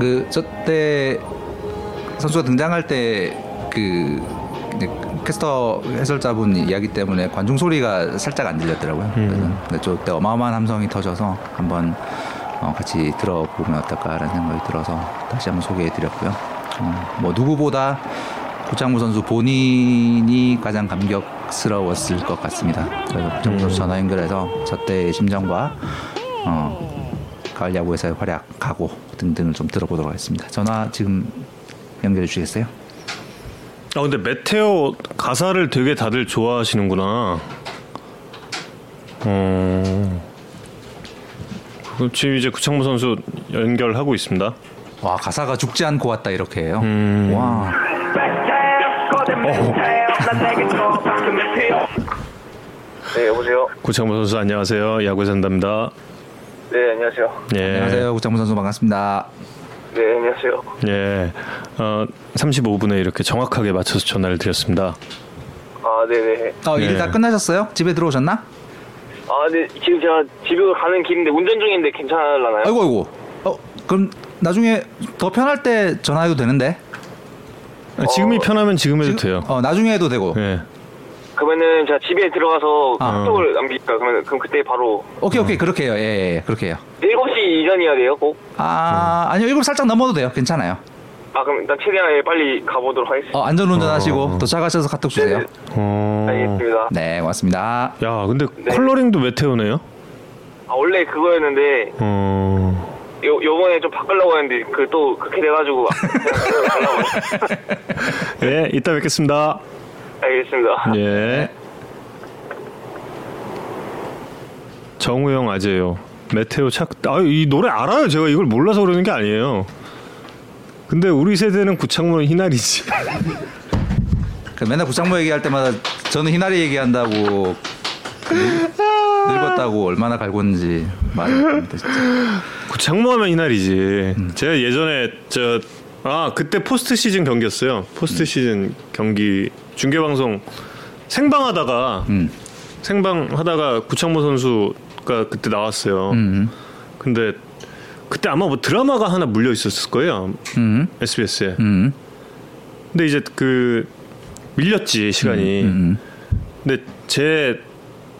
그 저때 선수가 등장할 때그 캐스터 해설자분 이야기 때문에 관중 소리가 살짝 안 들렸더라고요. 그래서 근데 저때 어마어마한 함성이 터져서 한번 어, 같이 들어보면 어떨까라는 생각이 들어서 다시 한번 소개해드렸고요. 어, 뭐 누구보다 구창모 선수 본인이 가장 감격스러웠을 것 같습니다. 그래서 구창모 선수 전화 연결해서 저때의 심정과 어, 가을 야구에서의 활약, 각오 등등을 좀 들어보도록 하겠습니다. 전화 지금 연결해 주시겠어요? 아 근데 메테오 가사를 되게 다들 좋아하시는구나. 어. 그 지금 이제 구창모 선수 연결하고 있습니다. 와 가사가 죽지 않고 왔다 이렇게 해요. 음. 와 네, 여보세요. 구창모 선수 안녕하세요. 야구 산답니다. 네, 안녕하세요. 예. 안녕하세요 구창모 선수 반갑습니다. 네, 안녕하세요. 예. 어 35분에 이렇게 정확하게 맞춰서 전화를 드렸습니다. 아, 네네. 어, 일 네. 다 끝나셨어요? 집에 들어오셨나? 아, 네, 지금 제가 집에 가는 길인데 운전 중인데 괜찮을라나요? 아이고 아이고. 어 그럼 나중에 더 편할 때 전화해도 되는데. 아, 지금이 편하면 지금 해도 돼요. 어, 나중에 해도 되고. 예. 그러면은 제가 집에 들어가서 아. 카톡을 남길까요? 그러면 그럼 그때 바로 오케이 오케이 그렇게 해요. 예, 예, 예, 그렇게 해요. 7시 이전이어야 돼요, 꼭? 아 아니요 일곱 살짝 넘어도 돼요. 괜찮아요. 아, 그럼 일단 최대한 빨리 가보도록 하겠습니다. 어, 안전운전 하시고 어. 도착하셔서 카톡 주세요. 어. 알겠습니다. 네 고맙습니다. 야, 근데 네. 컬러링도 메테오네요. 아, 원래 그거였는데 어. 요, 요번에 좀 바꾸려고 했는데 그 또 그렇게 돼가지고 예, 이따 뵙겠습니다. 알겠습니다. 예. 정우영 아재요. 메테오 착. 아, 이 노래 알아요. 제가 이걸 몰라서 그러는 게 아니에요. 근데 우리 세대는 구창모는 희날이지. 그 맨날 구창모 얘기할 때마다 저는 희나리 얘기한다고 늙- 늙었다고 얼마나 갈궜는지 말을 못합니다, 진짜. 구창모 하면 희날이지. 제가 예전에 저 아, 그때 포스트 시즌 경기였어요. 포스트 시즌 경기 중계 방송 생방하다가 음. 생방하다가 구창모 선수가 그때 나왔어요. 음. 근데 그때 아마 뭐 드라마가 하나 물려 있었을 거예요. 음. SBS에. 음. 근데 이제 그 밀렸지 시간이. 음. 근데 제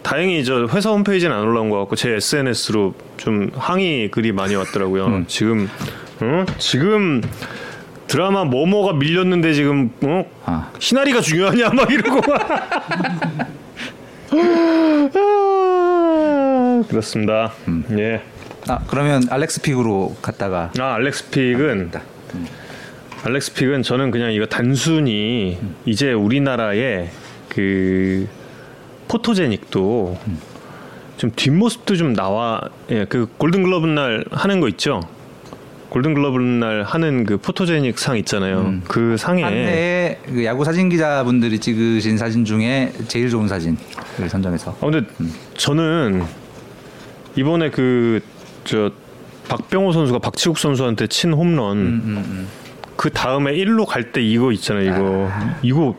다행히 저 회사 홈페이지는 안 올라온 것 같고 제 SNS로 좀 항의 글이 많이 왔더라고요. 음. 지금 어? 지금 드라마 뭐뭐가 밀렸는데 지금 어? 아. 시나리가 중요하냐 막 이러고 아, 그렇습니다. 음. 예. 아 그러면 알렉스 픽으로 갔다가 아 알렉스 픽은 알렉스 픽은 저는 그냥 이거 단순히 이제 우리나라의 그 포토제닉도 좀 뒷모습도 좀 나와 예 그 골든글러브 날 하는 거 있죠 골든글러브 날 하는 그 포토제닉 상 있잖아요. 그 상에 한 해에 그 야구 사진 기자분들이 찍으신 사진 중에 제일 좋은 사진을 선정해서. 아 근데 저는 이번에 그 저 박병호 선수가 박치국 선수한테 친 홈런. 음, 그 다음에 1루 갈 때 이거 있잖아요 이거. 이거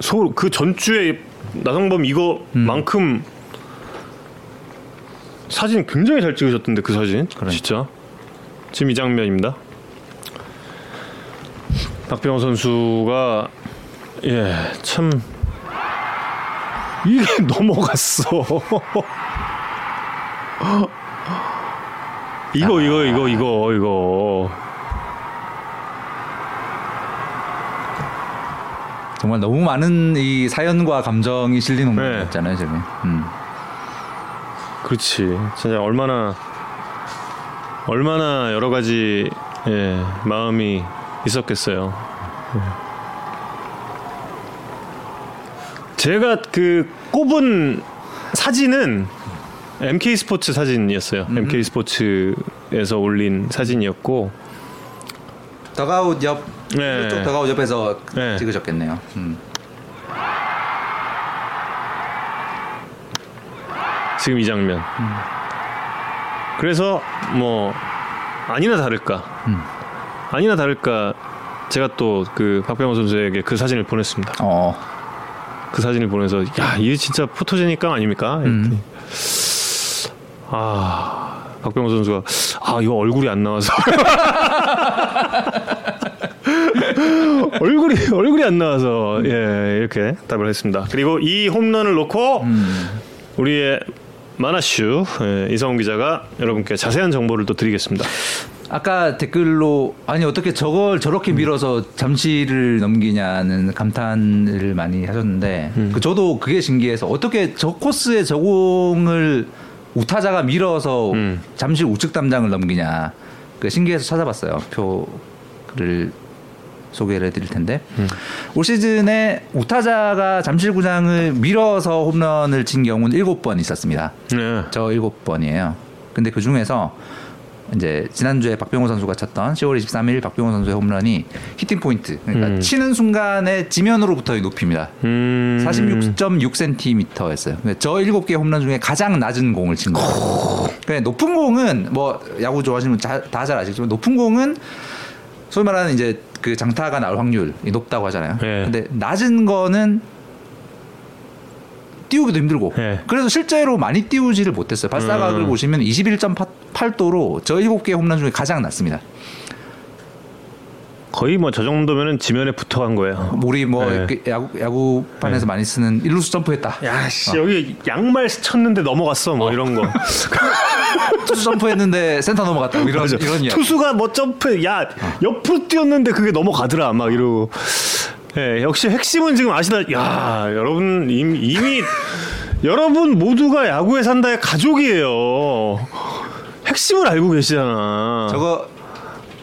와이소그 전주에 나성범 이거만큼 사진 굉장히 잘 찍으셨던데 그 사진 그래. 진짜 지금 이 장면입니다 박병호 선수가 예 참 이게 넘어갔어 이거 이거 이거 이거 이거 정말 너무 많은 이 사연과 감정이 실린 네. 홈런이었잖아요 지금. 음. 그렇지. 진짜 얼마나 얼마나 여러 가지 예, 마음이 있었겠어요. 예. 제가 그 꼽은 사진은 MK 스포츠 사진이었어요. MK 스포츠에서 올린 사진이었고 더가웃 옆 네. 쪽 더가웃 옆에서 네. 찍으셨겠네요. 음. 지금 이 장면. 그래서 뭐 아니나 다를까, 아니나 다를까 제가 또 그 박병호 선수에게 그 사진을 보냈습니다. 어. 그 사진을 보내서 야 이게 진짜 포토제닉 감 아닙니까? 이랬더니 아 박병호 선수가 아 이거 얼굴이 안 나와서 얼굴이 얼굴이 안 나와서 예 이렇게 답을 했습니다. 그리고 이 홈런을 놓고 우리의 마나슈 예, 이성훈 기자가 여러분께 자세한 정보를 또 드리겠습니다. 아까 댓글로 아니 어떻게 저걸 저렇게 밀어서 잠시를 넘기냐는 감탄을 많이 하셨는데 그 저도 그게 신기해서 어떻게 저 코스에 저공을 우타자가 밀어서 음. 잠실 우측 담장을 넘기냐 그 신기해서 찾아봤어요 표를 소개를 해드릴 텐데 올 시즌에 우타자가 잠실구장을 밀어서 홈런을 친 경우는 7번 있었습니다. 네. 저 일곱 번이에요. 근데 그 중에서 이제 지난주에 박병호 선수가 쳤던 10월 23일 박병호 선수의 홈런이 히팅 포인트. 그러니까 음. 치는 순간에 지면으로부터의 높이입니다. 음. 46.6cm였어요. 저 일곱 개 홈런 중에 가장 낮은 공을 친 거예요. 그러니까 높은 공은 뭐 야구 좋아하시는 분 다 잘 아시겠지만 높은 공은 소위 말하는 이제 그 장타가 나올 확률이 높다고 하잖아요. 네. 근데 낮은 거는 띄우기도 힘들고 네. 그래서 실제로 많이 띄우지를 못했어요. 발사각을 음. 보시면 21.8도로 저 7개 홈런 중에 가장 낮습니다. 거의 뭐 저 정도면은 지면에 붙어간 거예요. 우리 뭐 네. 야구 야구판에서 많이 쓰는 일루수 점프했다. 야, 씨, 여기 양말 스쳤는데 넘어갔어, 뭐 이런 거. 투수 점프했는데 센터 넘어갔다. 뭐 이런 맞아. 이런 이야기. 투수가 뭐 점프, 야, 옆으로 뛰었는데 그게 넘어가더라, 막 이러고. 예, 역시 핵심은 지금 아시다. 야, 여러분 이미, 이미 여러분 모두가 야구에 산다의 가족이에요. 핵심을 알고 계시잖아. 저거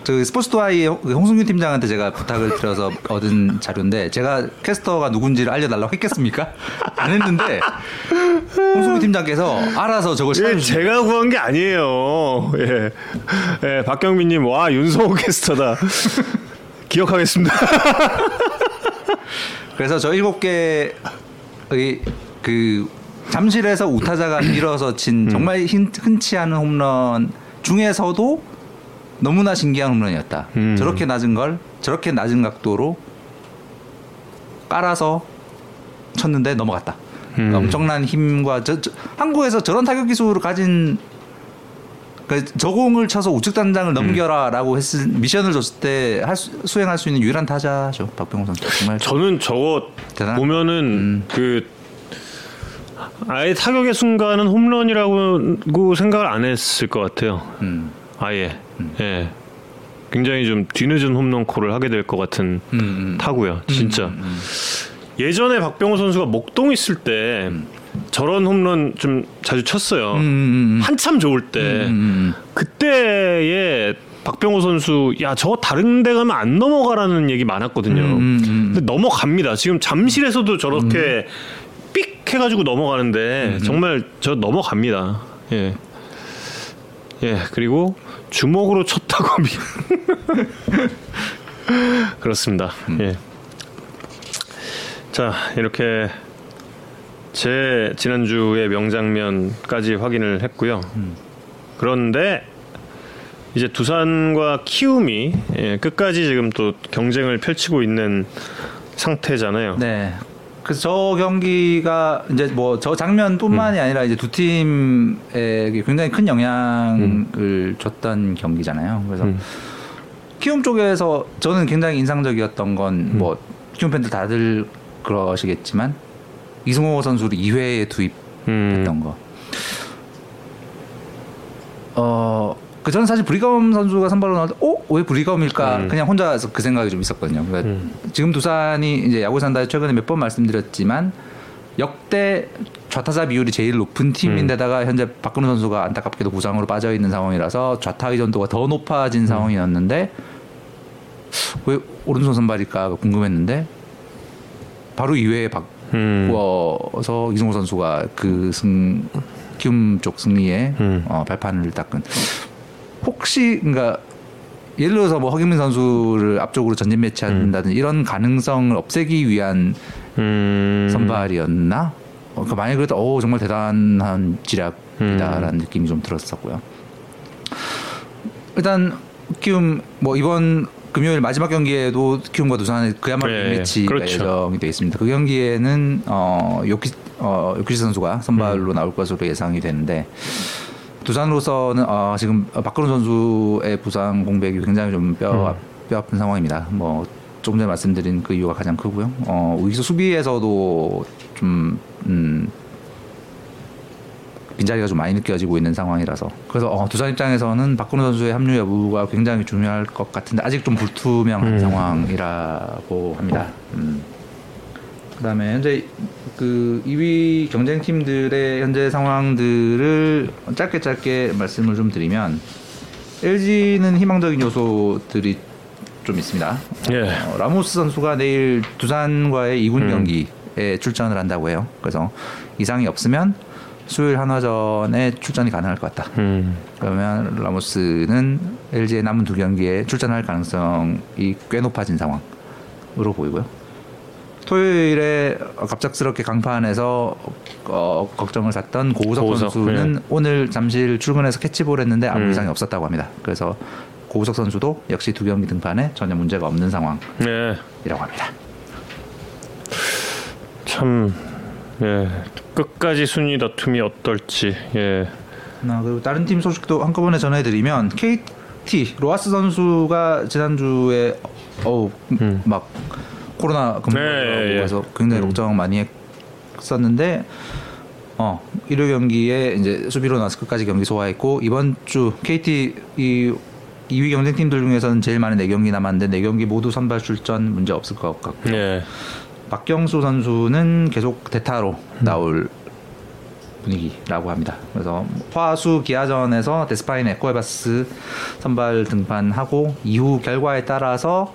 저 스포츠 도아이 홍승규 팀장한테 제가 부탁을 드려서 얻은 자료인데 제가 캐스터가 누군지를 알려달라고 했겠습니까? 안 했는데 홍승규 팀장께서 알아서 저걸 예, 제가 구한 게 아니에요. 예, 예 박경민님, 와 윤성호 캐스터다. 기억하겠습니다. 그래서 저 일곱 개의 그 잠실에서 우타자가 밀어서 친 정말 흔, 흔치 않은 홈런 중에서도 너무나 신기한 홈런이었다. 음. 저렇게 낮은 걸 저렇게 낮은 각도로 깔아서 쳤는데 넘어갔다. 음. 엄청난 힘과 저, 저- 한국에서 저런 타격 기술을 가진 그 저공을 쳐서 우측 단장을 넘겨라라고 했을 미션을 줬을 때 할 수, 수행할 수 있는 유일한 타자죠 박병호 선수 정말 저는 저거 대단하다. 보면은 그 아예 타격의 순간은 홈런이라고 생각을 안 했을 것 같아요. 음. 아예. 예. 굉장히 좀 뒤늦은 홈런 콜을 하게 될 것 같은 음, 음. 타구요 진짜. 예전에 박병호 선수가 목동 있을 때 저런 홈런 좀 자주 쳤어요. 음, 음, 음. 한참 좋을 때. 음, 음, 그때에 박병호 선수 야 저거 다른 데 가면 안 넘어가라는 얘기 많았거든요. 음, 음, 음. 근데 넘어갑니다. 지금 잠실에서도 저렇게 삑 해가지고 넘어가는데 정말 저 넘어갑니다. 예. 예 그리고 주먹으로 쳤다고 미... 그렇습니다 예. 자 이렇게 제 지난주의 명장면까지 확인을 했고요 그런데 이제 두산과 키움이 예, 끝까지 지금 또 경쟁을 펼치고 있는 상태잖아요. 네. 그래서 저 경기가 이제 뭐 저 장면뿐만이 아니라 이제 두 팀에게 굉장히 큰 영향을 줬던 경기잖아요. 그래서 음. 키움 쪽에서 저는 굉장히 인상적이었던 건 뭐 키움 팬들 다들 그러시겠지만 이승호 선수를 2회에 투입했던 음, 거. 어, 그 저는 사실 브리검 선수가 선발로 나올 때, 어? 왜 브리검일까? 음. 그냥 혼자서 그 생각이 좀 있었거든요. 그러니까 음. 지금 두산이 이제 야구 산다 최근에 몇 번 말씀드렸지만 역대 좌타자 비율이 제일 높은 팀인데다가 현재 박근호 선수가 안타깝게도 부상으로 빠져 있는 상황이라서 좌타 의존도가 더 높아진 상황이었는데 왜 오른손 선발일까 궁금했는데 바로 이외에 박 음, 이승호 선수가 그 승 키움 쪽 승리에 음. 어, 발판을 닦은 혹시 그러니까 예를 들어서 뭐 허경민 선수를 앞쪽으로 전진 매치한다든 이런 가능성을 없애기 위한 음, 선발이었나? 어, 그 만약 그래도 오 정말 대단한 지략이다라는 음. 느낌이 좀 들었었고요. 일단 키움 뭐 이번 금요일 마지막 경기에도 키움과 두산의 그야말로 네, 매치가 그렇죠. 예정이 되어 있습니다. 그 경기에는 어 요키 어 요키시 선수가 음. 선발로 나올 것으로 예상이 되는데 두산으로서는 어, 지금 박근호 선수의 부상 공백이 굉장히 좀뼈 뼈 아픈 상황입니다. 뭐 조금 전에 말씀드린 그 이유가 가장 크고요. 어, 우익수 수비에서도 좀 음, 빈자리가 좀 많이 느껴지고 있는 상황이라서 그래서 어, 두산 입장에서는 박근호 선수의 합류 여부가 굉장히 중요할 것 같은데 아직 좀 불투명한 음. 상황이라고 합니다. 음. 그다음에 현재 그 2위 경쟁 팀들의 현재 상황들을 짧게 짧게 말씀을 좀 드리면 LG는 희망적인 요소들이 좀 있습니다. 예. 어, 라모스 선수가 내일 두산과의 2군 음. 경기에 출전을 한다고 해요. 그래서 이상이 없으면 수요일 한화전에 출전이 가능할 것 같다. 음, 그러면 라모스는 LG의 남은 두 경기에 출전할 가능성이 꽤 높아진 상황으로 보이고요. 토요일에 갑작스럽게 강판에서 어, 걱정을 샀던 고우석, 고우석, 선수는 네. 오늘 잠실 출근해서 캐치볼 했는데 아무 음. 이상이 없었다고 합니다. 그래서 고우석 선수도 역시 두 경기 등판에 전혀 문제가 없는 상황이라고 네. 합니다. 참, 예, 끝까지 순위 다툼이 어떨지, 예, 나 그리고 다른 팀 소식도 한꺼번에 전해드리면 KT 로하스 선수가 지난주에 어우 막 코로나 네, 근무라고 예. 해서 굉장히 음. 걱정 많이 했었는데 어 일요 경기에 이제 수비로 나서 끝까지 경기 소화했고 이번 주 KT 이 2위 경쟁 팀들 중에서는 제일 많은 4경기 남았는데 4경기 모두 선발 출전 문제 없을 것 같고 예. 박경수 선수는 계속 대타로 나올 분위기라고 합니다. 그래서 화수 기아전에서 데스파이네 쿠에바스 선발 등판하고 이후 결과에 따라서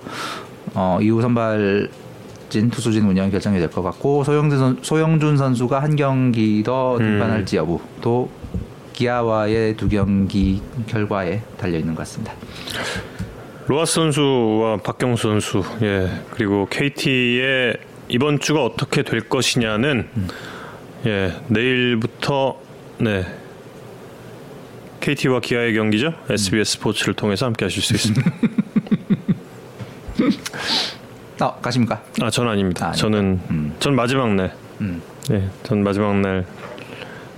어, 이후 선발진 투수진 운영이 결정이 될 것 같고 소형준, 선, 소형준 선수가 한 경기 더 등판할지 여부도 기아와의 두 경기 결과에 달려 있는 것 같습니다. 로하스 선수와 박경수 선수, 예 그리고 KT의 이번 주가 어떻게 될 것이냐는 예 내일부터 네 KT와 기아의 경기죠. SBS 스포츠를 통해서 함께하실 수 있습니다. 어, 가십니까? 아, 전 아닙니다. 아? 저는 음. 전 마지막 날. 음. 네, 전 마지막 날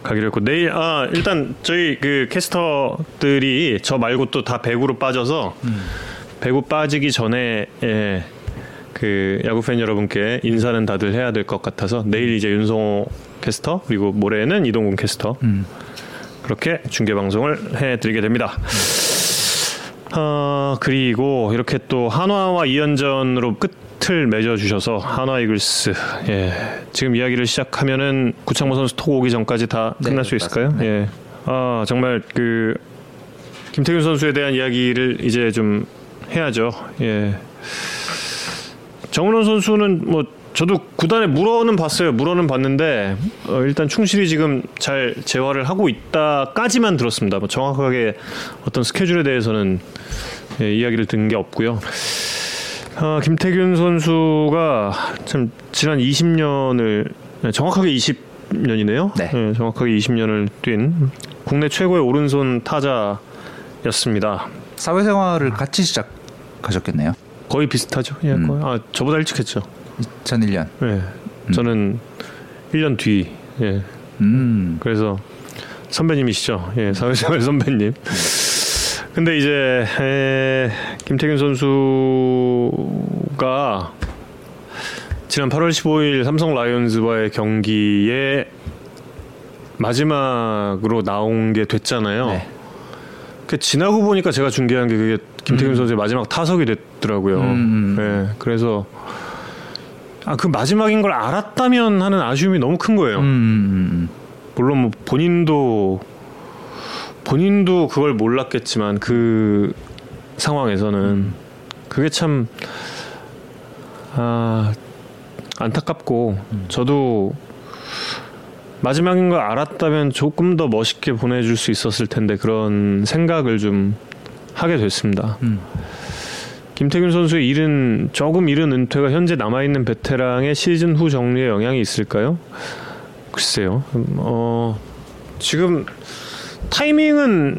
가기로 했고 내일 아 일단 저희 그 캐스터들이 저 말고 또 다 배구로 빠져서 배구 빠지기 전에 예, 그 야구 팬 여러분께 인사는 다들 해야 될 것 같아서 내일 이제 윤성호 캐스터 그리고 모레는 이동gun 캐스터 음. 그렇게 중계 방송을 해드리게 됩니다. 어, 그리고 이렇게 또 한화와 2연전으로 끝을 맺어주셔서 한화 이글스 예, 지금 이야기를 시작하면은 구창모 선수 톡 오기 전까지 다 네, 끝날 수 있을까요? 맞습니다. 예, 아 정말 그 김태균 선수에 대한 이야기를 이제 좀 해야죠. 예, 정은원 선수는 뭐 저도 구단에 물어는 봤어요. 물어는 봤는데 어, 일단 충실히 지금 잘 재활을 하고 있다까지만 들었습니다. 뭐 정확하게 어떤 스케줄에 대해서는 예, 이야기를 든 게 없고요. 어, 김태균 선수가 참 지난 20년을 정확하게 20년이네요. 네. 예, 정확하게 20년을 뛴 국내 최고의 오른손 타자였습니다. 사회생활을 같이 시작하셨겠네요. 거의 비슷하죠. 예, 음. 거의. 아 저보다 일찍 했죠. 2001년. 예, 저는 1년 뒤. 예, 음. 그래서 선배님이시죠. 예, 사회생활 선배님. 근데 이제 에, 김태균 선수가 지난 8월 15일 삼성 라이온즈와의 경기에 마지막으로 나온 게 됐잖아요. 네. 그 지나고 보니까 제가 중계한 게 그게 김태균 선수의 마지막 타석이 됐더라고요. 음. 예, 그래서 아 그 마지막인 걸 알았다면 하는 아쉬움이 너무 큰 거예요. 음, 음, 음. 물론 뭐 본인도 본인도 그걸 몰랐겠지만 그 상황에서는 그게 참 아, 안타깝고 저도 마지막인 걸 알았다면 조금 더 멋있게 보내줄 수 있었을 텐데 그런 생각을 좀 하게 됐습니다. 음. 김태균 선수의 이른 조금 이른 은퇴가 현재 남아 있는 베테랑의 시즌 후 정리에 영향이 있을까요? 글쎄요. 음, 어, 지금 타이밍은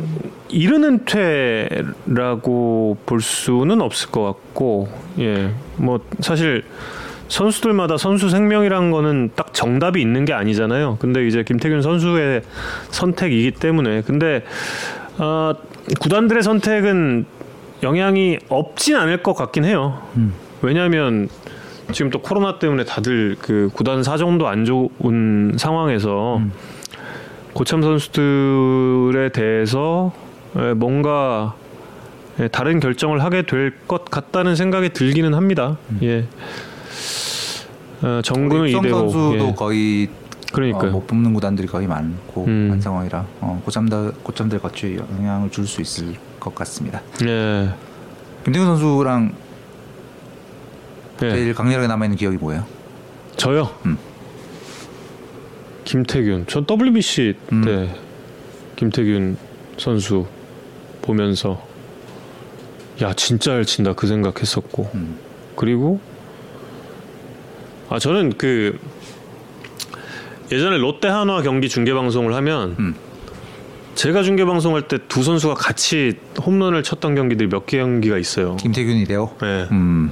이른 은퇴라고 볼 수는 없을 것 같고, 예, 뭐 사실 선수들마다 선수 생명이란 거는 딱 정답이 있는 게 아니잖아요. 근데 이제 김태균 선수의 선택이기 때문에, 근데 어, 구단들의 선택은 영향이 없진 않을 것 같긴 해요. 왜냐하면 지금 또 코로나 때문에 다들 그 구단 사정도 안 좋은 상황에서 고참 선수들에 대해서 에, 뭔가 에, 다른 결정을 하게 될 것 같다는 생각이 들기는 합니다. 예. 어, 정근우 육성 이대호 선수도 예. 거의 그러니까요. 어, 못 뽑는 구단들이 거의 많고 음. 한 상황이라 어, 고참들 고참들 거치 영향을 줄 수 있을 것 같습니다. 예. 김태균 선수랑 예. 제일 강렬하게 남아 있는 기억이 뭐예요? 저요. 음. 김태균. 저 WBC 때 음. 김태균 선수 보면서 야 진짜 잘 친다 그 생각했었고 음. 그리고 아 저는 그 예전에 롯데 한화 경기 중계 방송을 하면 음. 제가 중계 방송할 때 두 선수가 같이 홈런을 쳤던 경기들이 몇개 경기가 있어요. 김태균이 돼요. 네. 음.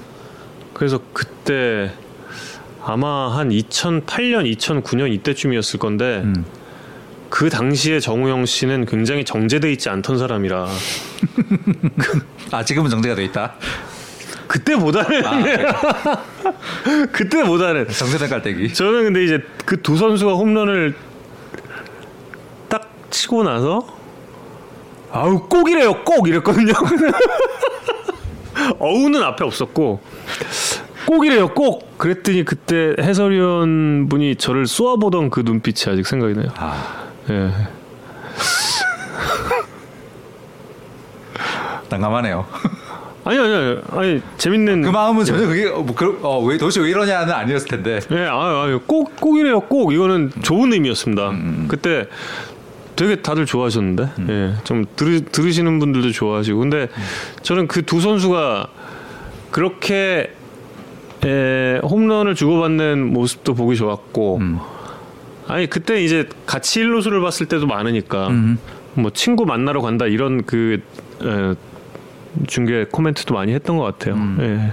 그래서 그때 아마 한 2008년, 2009년 이때쯤이었을 건데 음. 그 당시에 정우영 씨는 굉장히 정제돼 있지 않던 사람이라 아 지금은 정제가 돼 있다. 그때보다는 그때보다는 정제된 깔때기. 저는 근데 이제 그 두 선수가 홈런을 딱 치고 나서 아우 꼭이래요 꼭 이랬거든요. 어우는 앞에 없었고 꼭이래요 꼭 그랬더니 그때 해설위원 분이 저를 쏘아보던 그 눈빛이 아직 생각이 나요. 아 예. 난감하네요. 아니 아니 아니, 아니 재밌는 그 마음은 전혀 그게 어, 뭐, 그, 어, 왜 도대체 왜 이러냐는 아니었을 텐데. 예, 아, 아, 꼭, 꼭이래요, 꼭. 이거는 좋은 의미였습니다. 음, 그때 되게 다들 좋아하셨는데, 예, 좀 들으, 들으시는 분들도 좋아하시고. 근데 저는 그 두 선수가 그렇게 에, 홈런을 주고받는 모습도 보기 좋았고, 음. 아니, 그때 이제 같이 일루수를 봤을 때도 많으니까, 음. 뭐 친구 만나러 간다 이런 그, 에, 중계 코멘트도 많이 했던 것 같아요. 음. 예.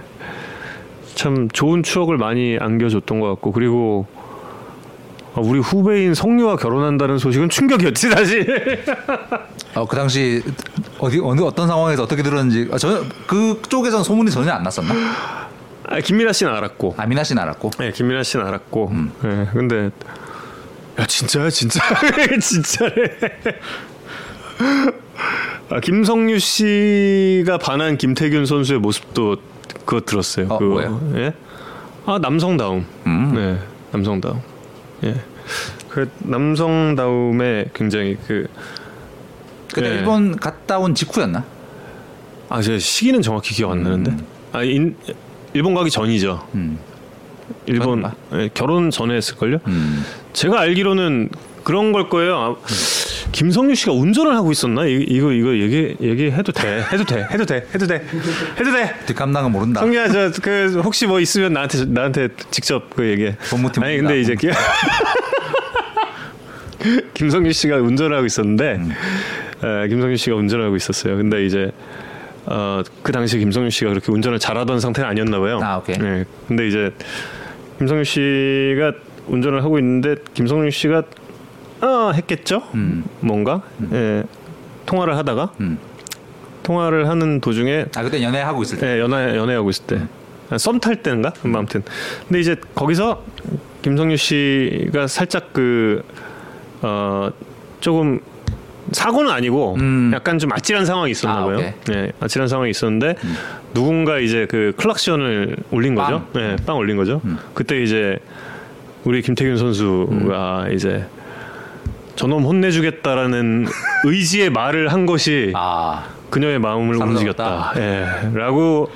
참 좋은 추억을 많이 안겨줬던 것 같고 그리고 아, 우리 후배인 성유와 결혼한다는 소식은 충격이었지 사실. 어, 그 당시 어디 어느 어떤 상황에서 어떻게 들었는지 아, 전혀 그쪽에선 소문이 전혀 안 났었나? 아, 김민아 씨는 알았고, 아미나 씨는 알았고. 네, 김민아 씨는 알았고, 음. 예, 근데 야 진짜야 진짜 진짜래. 아, 김성유 씨가 반한 김태균 선수의 모습도 그거 들었어요. 어, 그거. 뭐예요? 예? 아 남성다움. 음. 네, 남성다움. 예. 그 남성다움에 굉장히 그 그때 예. 일본 갔다 온 직후였나? 아, 제가 시기는 정확히 기억 안 나는데. 아, 인, 일본 가기 전이죠. 음. 일본? 예, 결혼 전에 했을걸요. 음. 제가 알기로는 그런 걸 거예요. 아, 김성유 씨가 운전을 하고 있었나? 이, 이거 이거 얘기 얘기해도 돼. 해도 돼. 해도 돼. 해도 돼. 해도 돼. 뒷감당은 모른다. 성유야 저 그 혹시 뭐 있으면 나한테 나한테 직접 그 얘기해. 법무팀 아니 근데 이제 기- 김성유 씨가 운전을 하고 있었는데 음. 에, 김성유 씨가 운전을 하고 있었어요. 근데 이제 어, 그 당시 김성유 씨가 그렇게 운전을 잘하던 상태는 아니었나 봐요. 아, 오케이. 네. 근데 이제 김성유 씨가 운전을 하고 있는데 김성유 씨가 아 했겠죠. 뭔가 예, 통화를 하다가 음. 통화를 하는 도중에 아 그때 연애하고 있을 때. 예, 연애 연애하고 있을 때. 썸 탈 때인가? 뭐 아무튼. 근데 이제 거기서 김성유 씨가 살짝 그, 어, 조금 사고는 아니고 음. 약간 좀 아찔한 상황이 있었나 아, 봐요. 오케이. 예, 아찔한 상황이 있었는데 누군가 이제 그 클락션을 올린 거죠. 빵. 예, 빵 올린 거죠. 음. 그때 이제 우리 김태균 선수가 이제 저놈 혼내주겠다라는 의지의 말을 한 것이 아 그녀의 마음을. 움직였다. 예, 라고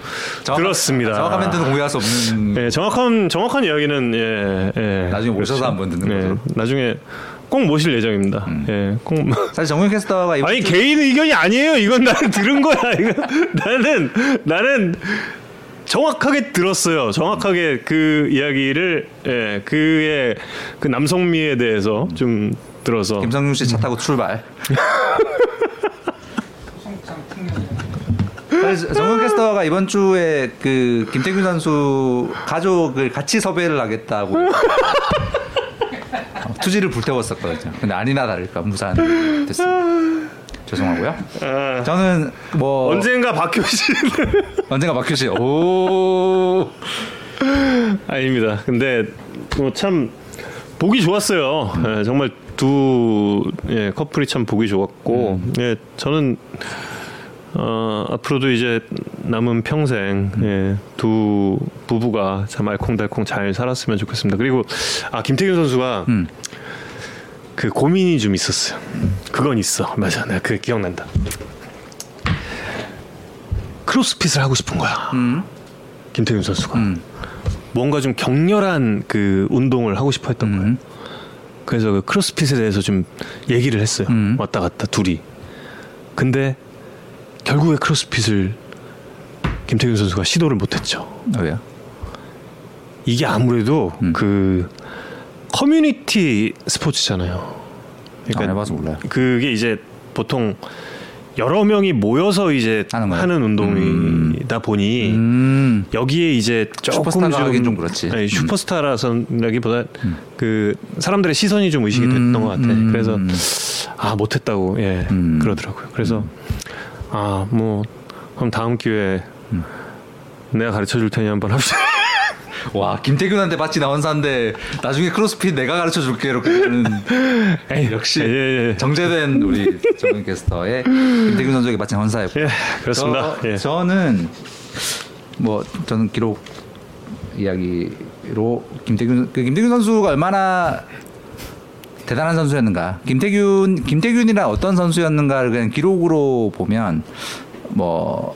정확한- 들었습니다. 정확한 멘트는 공개할 수 없는. 예, 정확한 정확한 이야기는 예, 예. 나중에 모셔서 한번 듣는 예, 것으로. 나중에 꼭 모실 예정입니다. 예, 꼭. 사실 정우영 캐스터가 아니 주- 개인 의견이 아니에요. 이건 나는 들은 거야. 이거 나는 나는 정확하게 들었어요. 정확하게 그 이야기를 예, 그의 그 남성미에 대해서 좀 들어서 김성윤 씨차 타고 출발. 정우영 캐스터가 이번 주에 그 김태균 선수 가족을 같이 섭외를 하겠다고 어, 투지를 불태웠었거든요. 근데 아니나 다를까 무산 됐습니다. 죄송하고요. 아, 저는 뭐 언젠가 박효신 언젠가 박효 씨. 오. 아닙니다. 근데 뭐 참 보기 좋았어요. 예, 정말 두 예, 커플이 참 보기 좋았고, 예, 저는 어, 앞으로도 이제 남은 평생 예, 두 부부가 참 알콩달콩 잘 살았으면 좋겠습니다. 그리고 아 김태균 선수가 음. 그 고민이 좀 있었어요. 그건 있어. 맞아, 내가 그 기억난다. 크로스핏을 하고 싶은 거야. 음. 김태균 선수가. 음. 뭔가 좀 격렬한 그 운동을 하고 싶어 했던 거예요. 음. 그래서 그 크로스핏에 대해서 좀 얘기를 했어요. 음. 왔다 갔다 둘이. 근데 결국에 크로스핏을 김태균 선수가 시도를 못 했죠. 아, 왜요? 이게 아무래도 음. 그 커뮤니티 스포츠잖아요. 안 해봐서 몰라요. 그게 이제 보통 여러 명이 모여서 이제 하는 하는? 운동이다 보니 음. 여기에 이제 조금 슈퍼스타가 좀, 그렇지. 음. 네, 슈퍼스타라서라기보다 그 사람들의 시선이 좀 의식이 됐던 음, 것 같아. 음. 그래서 아 못했다고 예 음. 그러더라고요. 그래서 아 뭐 그럼 다음 기회에 음. 내가 가르쳐 줄 테니 한번 합시다. 와 김태균한테 받지 나온 사인데 나중에 크로스핏 내가 가르쳐 줄게 이렇게 에이, 역시 예, 예, 예. 정제된 우리 정은 캐스터의 김태균 선수에게 바친 헌사였고 예, 그렇습니다. 저, 예. 저는 뭐 저는 기록 이야기로 김태균 그 김태균 선수가 얼마나 대단한 선수였는가 김태균 김태균이란 어떤 선수였는가를 그냥 기록으로 보면 뭐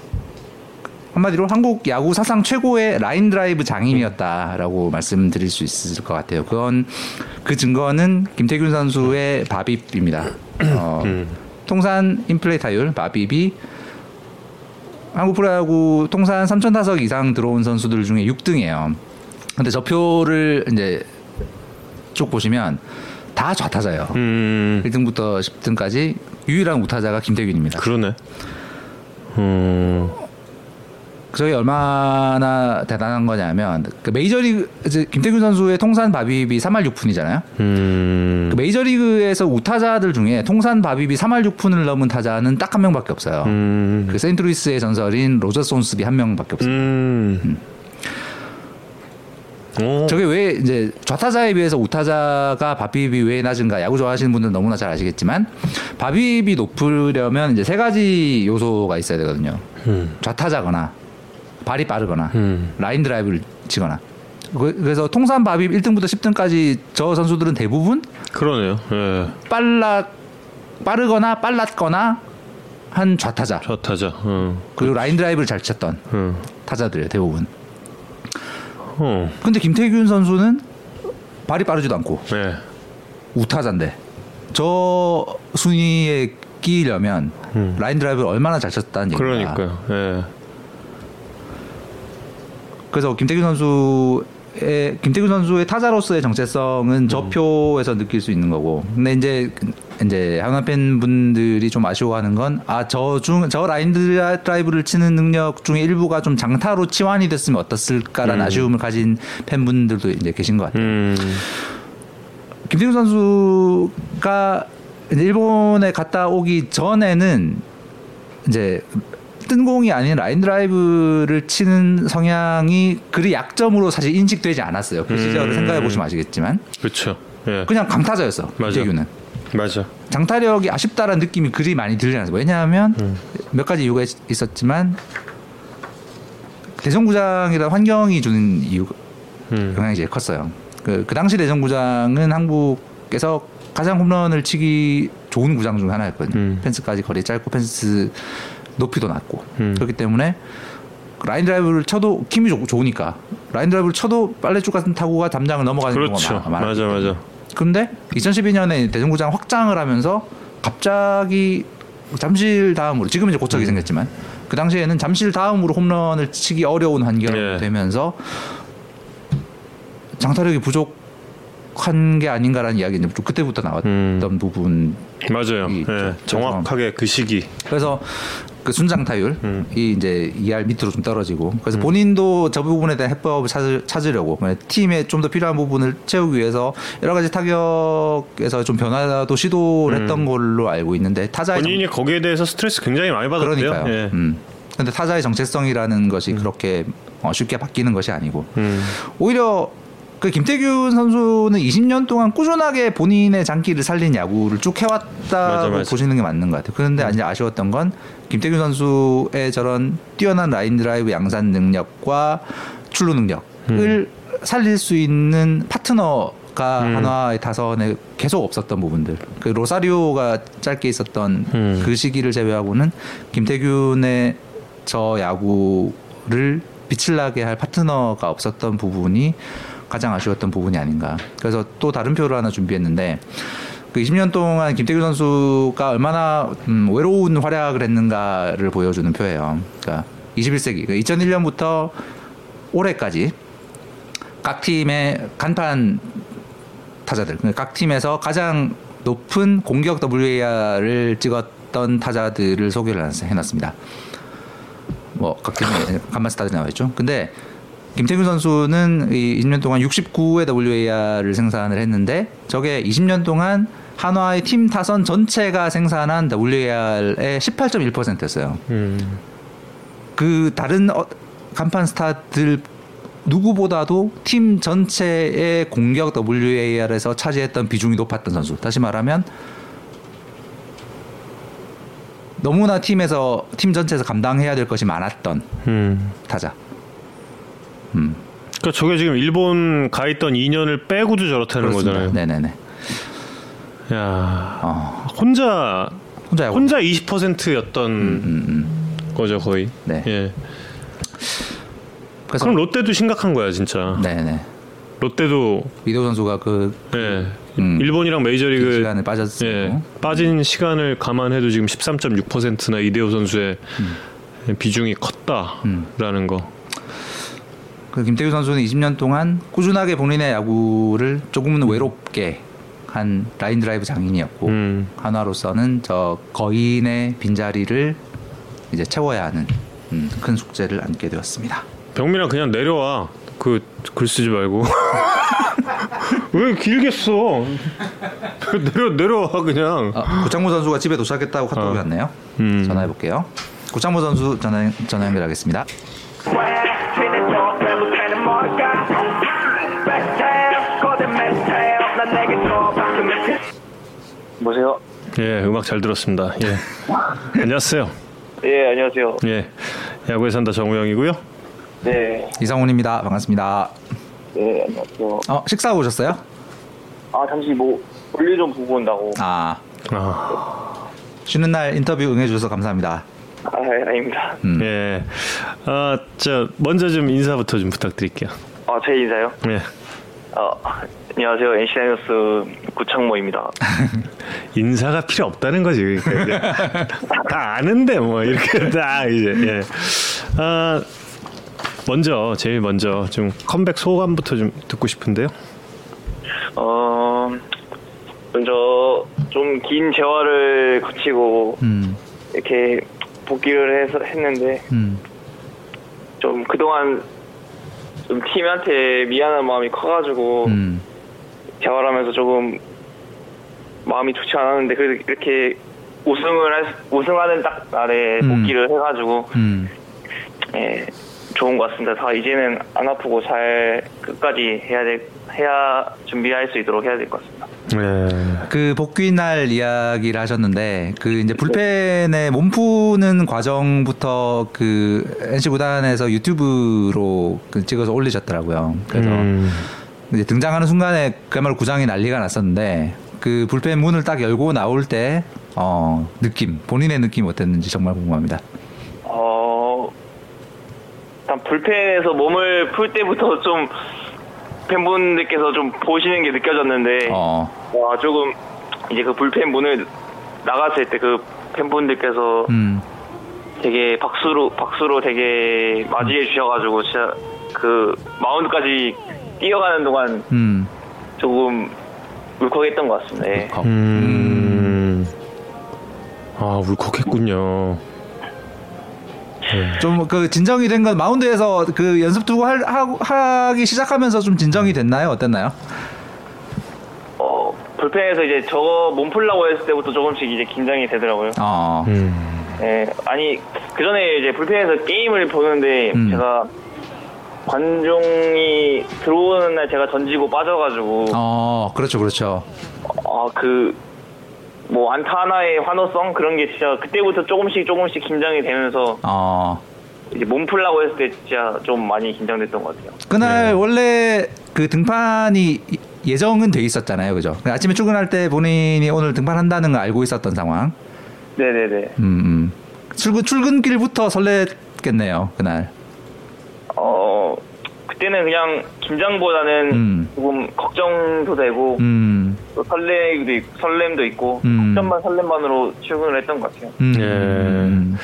한마디로 한국 야구 사상 최고의 라인 드라이브 장인이었다라고 말씀드릴 수 있을 것 같아요. 그건 그 증거는 김태균 선수의 BABIP입니다. 어, 통산 인플레이 타율 BABIP이 한국 프로야구 통산 3천 타석 이상 들어온 선수들 중에 6등이에요. 근데 저 표를 이제 쭉 보시면 다 좌타자예요. 음 1등부터 10등까지 유일한 우타자가 김태균입니다. 그러네. 음 저게 얼마나 대단한 거냐면 그 메이저리그 김태균 선수의 통산 바빕이 3할 6푼이잖아요. 음, 그 메이저리그에서 우타자들 중에 통산 바빕이 3할 6푼을 넘은 타자는 딱 한 명밖에 없어요. 음, 그 세인트루이스의 전설인 로저 손스비 한 명밖에 없어요. 음. 오, 저게 왜 이제 좌타자에 비해서 우타자가 바빕이 왜 낮은가 야구 좋아하시는 분들은 너무나 잘 아시겠지만 바빕이 높으려면 이제 세 가지 요소가 있어야 되거든요. 음, 좌타자거나 발이 빠르거나 음. 라인 드라이브를 치거나 그- 그래서 통산 바빕 1등부터 10등까지 저 선수들은 대부분 그러네요. 예, 빨라 빠르거나 빨랐거나 한 좌타자 좌타자. 어, 그리고 라인 드라이브를 잘 쳤던 어, 타자들이에요 대부분. 어, 근데 김태균 선수는 발이 빠르지도 않고 네, 우타자인데 저 순위에 끼려면 음. 라인 드라이브를 얼마나 잘 쳤다는 얘기입니다. 그러니까요. 예, 그래서 김태균 선수 의 김태균 선수의 타자로서의 정체성은 저 표에서 느낄 수 있는 거고. 근데 이제 이제 한화 팬 분들이 좀 아쉬워하는 건 아 저 중 저 라인 드라이브를 치는 능력 중에 일부가 좀 장타로 치환이 됐으면 어떻을까라는 아쉬움을 가진 팬분들도 이제 계신 것 같아요. 음, 김태균 선수가 일본에 갔다 오기 전에는 이제 뜬 공이 아닌 라인 드라이브를 치는 성향이 그리 약점으로 사실 인식되지 않았어요. 그 시절을 음. 생각해 보시면 아시겠지만 그렇죠. 예, 그냥 강타자였어. 맞아. 김태균은 맞아. 장타력이 아쉽다라는 느낌이 그리 많이 들지 않았어요. 왜냐하면 음. 몇 가지 이유가 있- 있었지만 대전구장이라는 환경이 주는 이유 음, 영향이 제일 컸어요. 그, 그 당시 대전구장은 한국에서 가장 홈런을 치기 좋은 구장 중 하나였거든요. 음. 펜스까지 거리 짧고 펜스 높이도 낮고 음. 그렇기 때문에 그 라인 드라이브를 쳐도 힘이 좋, 좋으니까 라인 드라이브를 쳐도 빨래줄 같은 타구가 담장을 넘어가는 그렇죠. 경우가 많, 맞아, 맞아. 그런데 2012년에 대전구장 확장을 하면서 갑자기 잠실 다음으로 지금 이제 고착이 생겼지만 그 당시에는 잠실 다음으로 홈런을 치기 어려운 환경이 예. 되면서 장타력이 부족한 게 아닌가라는 이야기는 좀 그때부터 나왔던 음. 부분. 맞아요. 이- 예, 저- 정확하게 그 시기. 그래서 그 순장 타율이 음. 이제 2할 밑으로 좀 떨어지고 그래서 본인도 저 부분에 대한 해법을 찾으, 찾으려고 팀에 좀 더 필요한 부분을 채우기 위해서 여러 가지 타격에서 좀 변화도 시도를 했던 걸로 알고 있는데 타자의 정- 음. 본인이 거기에 대해서 스트레스 굉장히 많이 받았대요. 그러니까요. 예. 음. 근데 타자의 정체성이라는 것이 그렇게 어, 쉽게 바뀌는 것이 아니고 음. 오히려 그 김태균 선수는 20년 동안 꾸준하게 본인의 장기를 살린 야구를 쭉 해왔다고 맞아, 맞아. 보시는 게 맞는 것 같아요. 그런데 이제 아쉬웠던 건 김태균 선수의 저런 뛰어난 라인 드라이브 양산 능력과 출루 능력을 살릴 수 있는 파트너 가 음. 한화의 타선에 계속 없었던 부분들. 그 로사리오가 짧게 있었던 음. 그 시기를 제외하고는 김태균의 저 야구를 빛을 나게 할 파트너가 없었던 부분이 가장 아쉬웠던 부분이 아닌가. 그래서 또 다른 표를 하나 준비했는데 그 20년 동안 김태균 선수가 얼마나 음, 외로운 활약을 했는가를 보여주는 표예요. 그러니까 21세기, 2001년부터 올해까지 각 팀의 간판 타자들, 그러니까 각 팀에서 가장 높은 공격 WAR을 찍었던 타자들을 소개를 해놨- 해놨습니다. 뭐 각종 간만 스타들이 나와 있죠. 근데 김태균 선수는 이 20년 동안 69의 WAR을 생산을 했는데 저게 20년 동안 한화의 팀 타선 전체가 생산한 WAR의 18.1%였어요. 음. 그 다른 어, 간판 스타들 누구보다도 팀 전체의 공격 WAR에서 차지했던 비중이 높았던 선수. 다시 말하면 너무나 팀에서 팀 전체에서 감당해야 될 것이 많았던 음. 타자. 음, 그러니까 저게 지금 일본 가 있던 2년을 빼고도 저렇다는 그렇습니다. 거잖아요. 네네네. 야 어, 혼자 혼자. 혼자 20%였던 음, 음. 거죠 거의. 네. 예. 그래서 그럼 롯데도 심각한 거야 진짜. 네네. 롯데도 이도 선수가 그 예. 음. 일본이랑 메이저리그 시간에 빠졌어요. 예. 빠진 시간을 감안해도 지금 13.6%나 이대호 선수의 비중이 컸다라는 거. 그 김태규 선수는 20년 동안 꾸준하게 본인의 야구를 조금은 외롭게 한 라인 드라이브 장인이었고 음. 한화로서는 저 거인의 빈자리를 이제 채워야 하는 음, 큰 숙제를 안게 되었습니다. 병민아 그냥 내려와. 그 글 쓰지 말고. 왜 길게 써? 내려 내려와 그냥. 아, 고창모 선수가 집에 도착했다고 카톡이 어. 왔네요. 음. 전화해 볼게요. 고창모 선수 전화 전화 연결하겠습니다. 보세요. 예, 음악 잘 들었습니다. 예. 안녕하세요. 예, 안녕하세요. 예. 야구에 산다 정우영이고요. 네, 이상훈입니다. 반갑습니다. 네, 안녕하세요. 어, 식사 오셨어요? 아, 잠시 뭐 볼일 좀 보고 온다고. 아, 아, 쉬는 날 인터뷰 응해 주셔서 감사합니다. 아, 아닙니다. 음. 예. 아, 저 먼저 좀 인사부터 좀 부탁드릴게요. 아, 제 인사요? 예. 어, 안녕하세요. NC 다이노스 구창모입니다. 인사가 필요 없다는 거지. 그러니까 이제 다 아는데 뭐 이렇게 다 이제 예. 아 먼저 제일 먼저 좀 컴백 소감부터 좀 듣고 싶은데요. 어, 먼저 좀 긴 재활을 거치고 음, 이렇게 복귀를 해서 했는데 음, 좀 그동안 좀 팀한테 미안한 마음이 커가지고 음, 재활하면서 조금 마음이 좋지 않았는데 그래도 이렇게 우승을 할, 수- 우승하는 딱 날에 음. 복귀를 해가지고 음. 예, 좋은 것 같습니다. 다 이제는 안 아프고 잘 끝까지 해야 될 해야 준비할 수 있도록 해야 될 것 같습니다. 예. 그 복귀 날 이야기를 하셨는데 그 이제 불펜에 몸 푸는 과정부터 그 NC 구단에서 유튜브로 그 찍어서 올리셨더라고요. 그래서 음, 이제 등장하는 순간에 그야말로 구장이 난리가 났었는데 그 불펜 문을 딱 열고 나올 때 어, 느낌 본인의 느낌 어땠는지 정말 궁금합니다. 불펜에서 몸을 풀 때부터 좀 팬분들께서 좀 보시는 게 느껴졌는데 어, 와 조금 이제 그 불펜 문을 나갔을 때 그 팬분들께서 음, 되게 박수로 박수로 되게 맞이해 주셔가지고 진짜 그 마운드까지 뛰어가는 동안 음, 조금 울컥했던 것 같습니다. 예. 어, 음. 아 울컥했군요. 좀그 진정이 된 건 마운드에서 그 연습 두고 할, 하, 하기 시작하면서 좀 진정이 됐나요? 어땠나요? 어 불펜에서 이제 저거 몸 풀라고 했을 때부터 조금씩 이제 긴장이 되더라고요. 어, 음. 예, 아니 그 전에 이제 불펜에서 게임을 보는데 음. 제가 관중이 들어오는 날 제가 던지고 빠져가지고 어, 그렇죠, 그렇죠. 아 그 뭐 안타 하나의 환호성 그런 게 진짜 그때부터 조금씩 조금씩 긴장이 되면서 어, 이제 몸 풀라고 했을 때 진짜 좀 많이 긴장됐던 것 같아요. 그날 원래 그 등판이 예정은 돼 있었잖아요, 그죠? 그 아침에 출근할 때 본인이 오늘 등판한다는 걸 알고 있었던 상황. 네네네. 음, 음. 출근 출근길부터 설렜겠네요, 그날. 어 그때는 그냥 긴장보다는 음. 조금 걱정도 되고 음, 또 설렘도 있, 설렘도 있고 음. 걱정만 설렘만으로 출근을 했던 것 같아요. 음, 예. 음.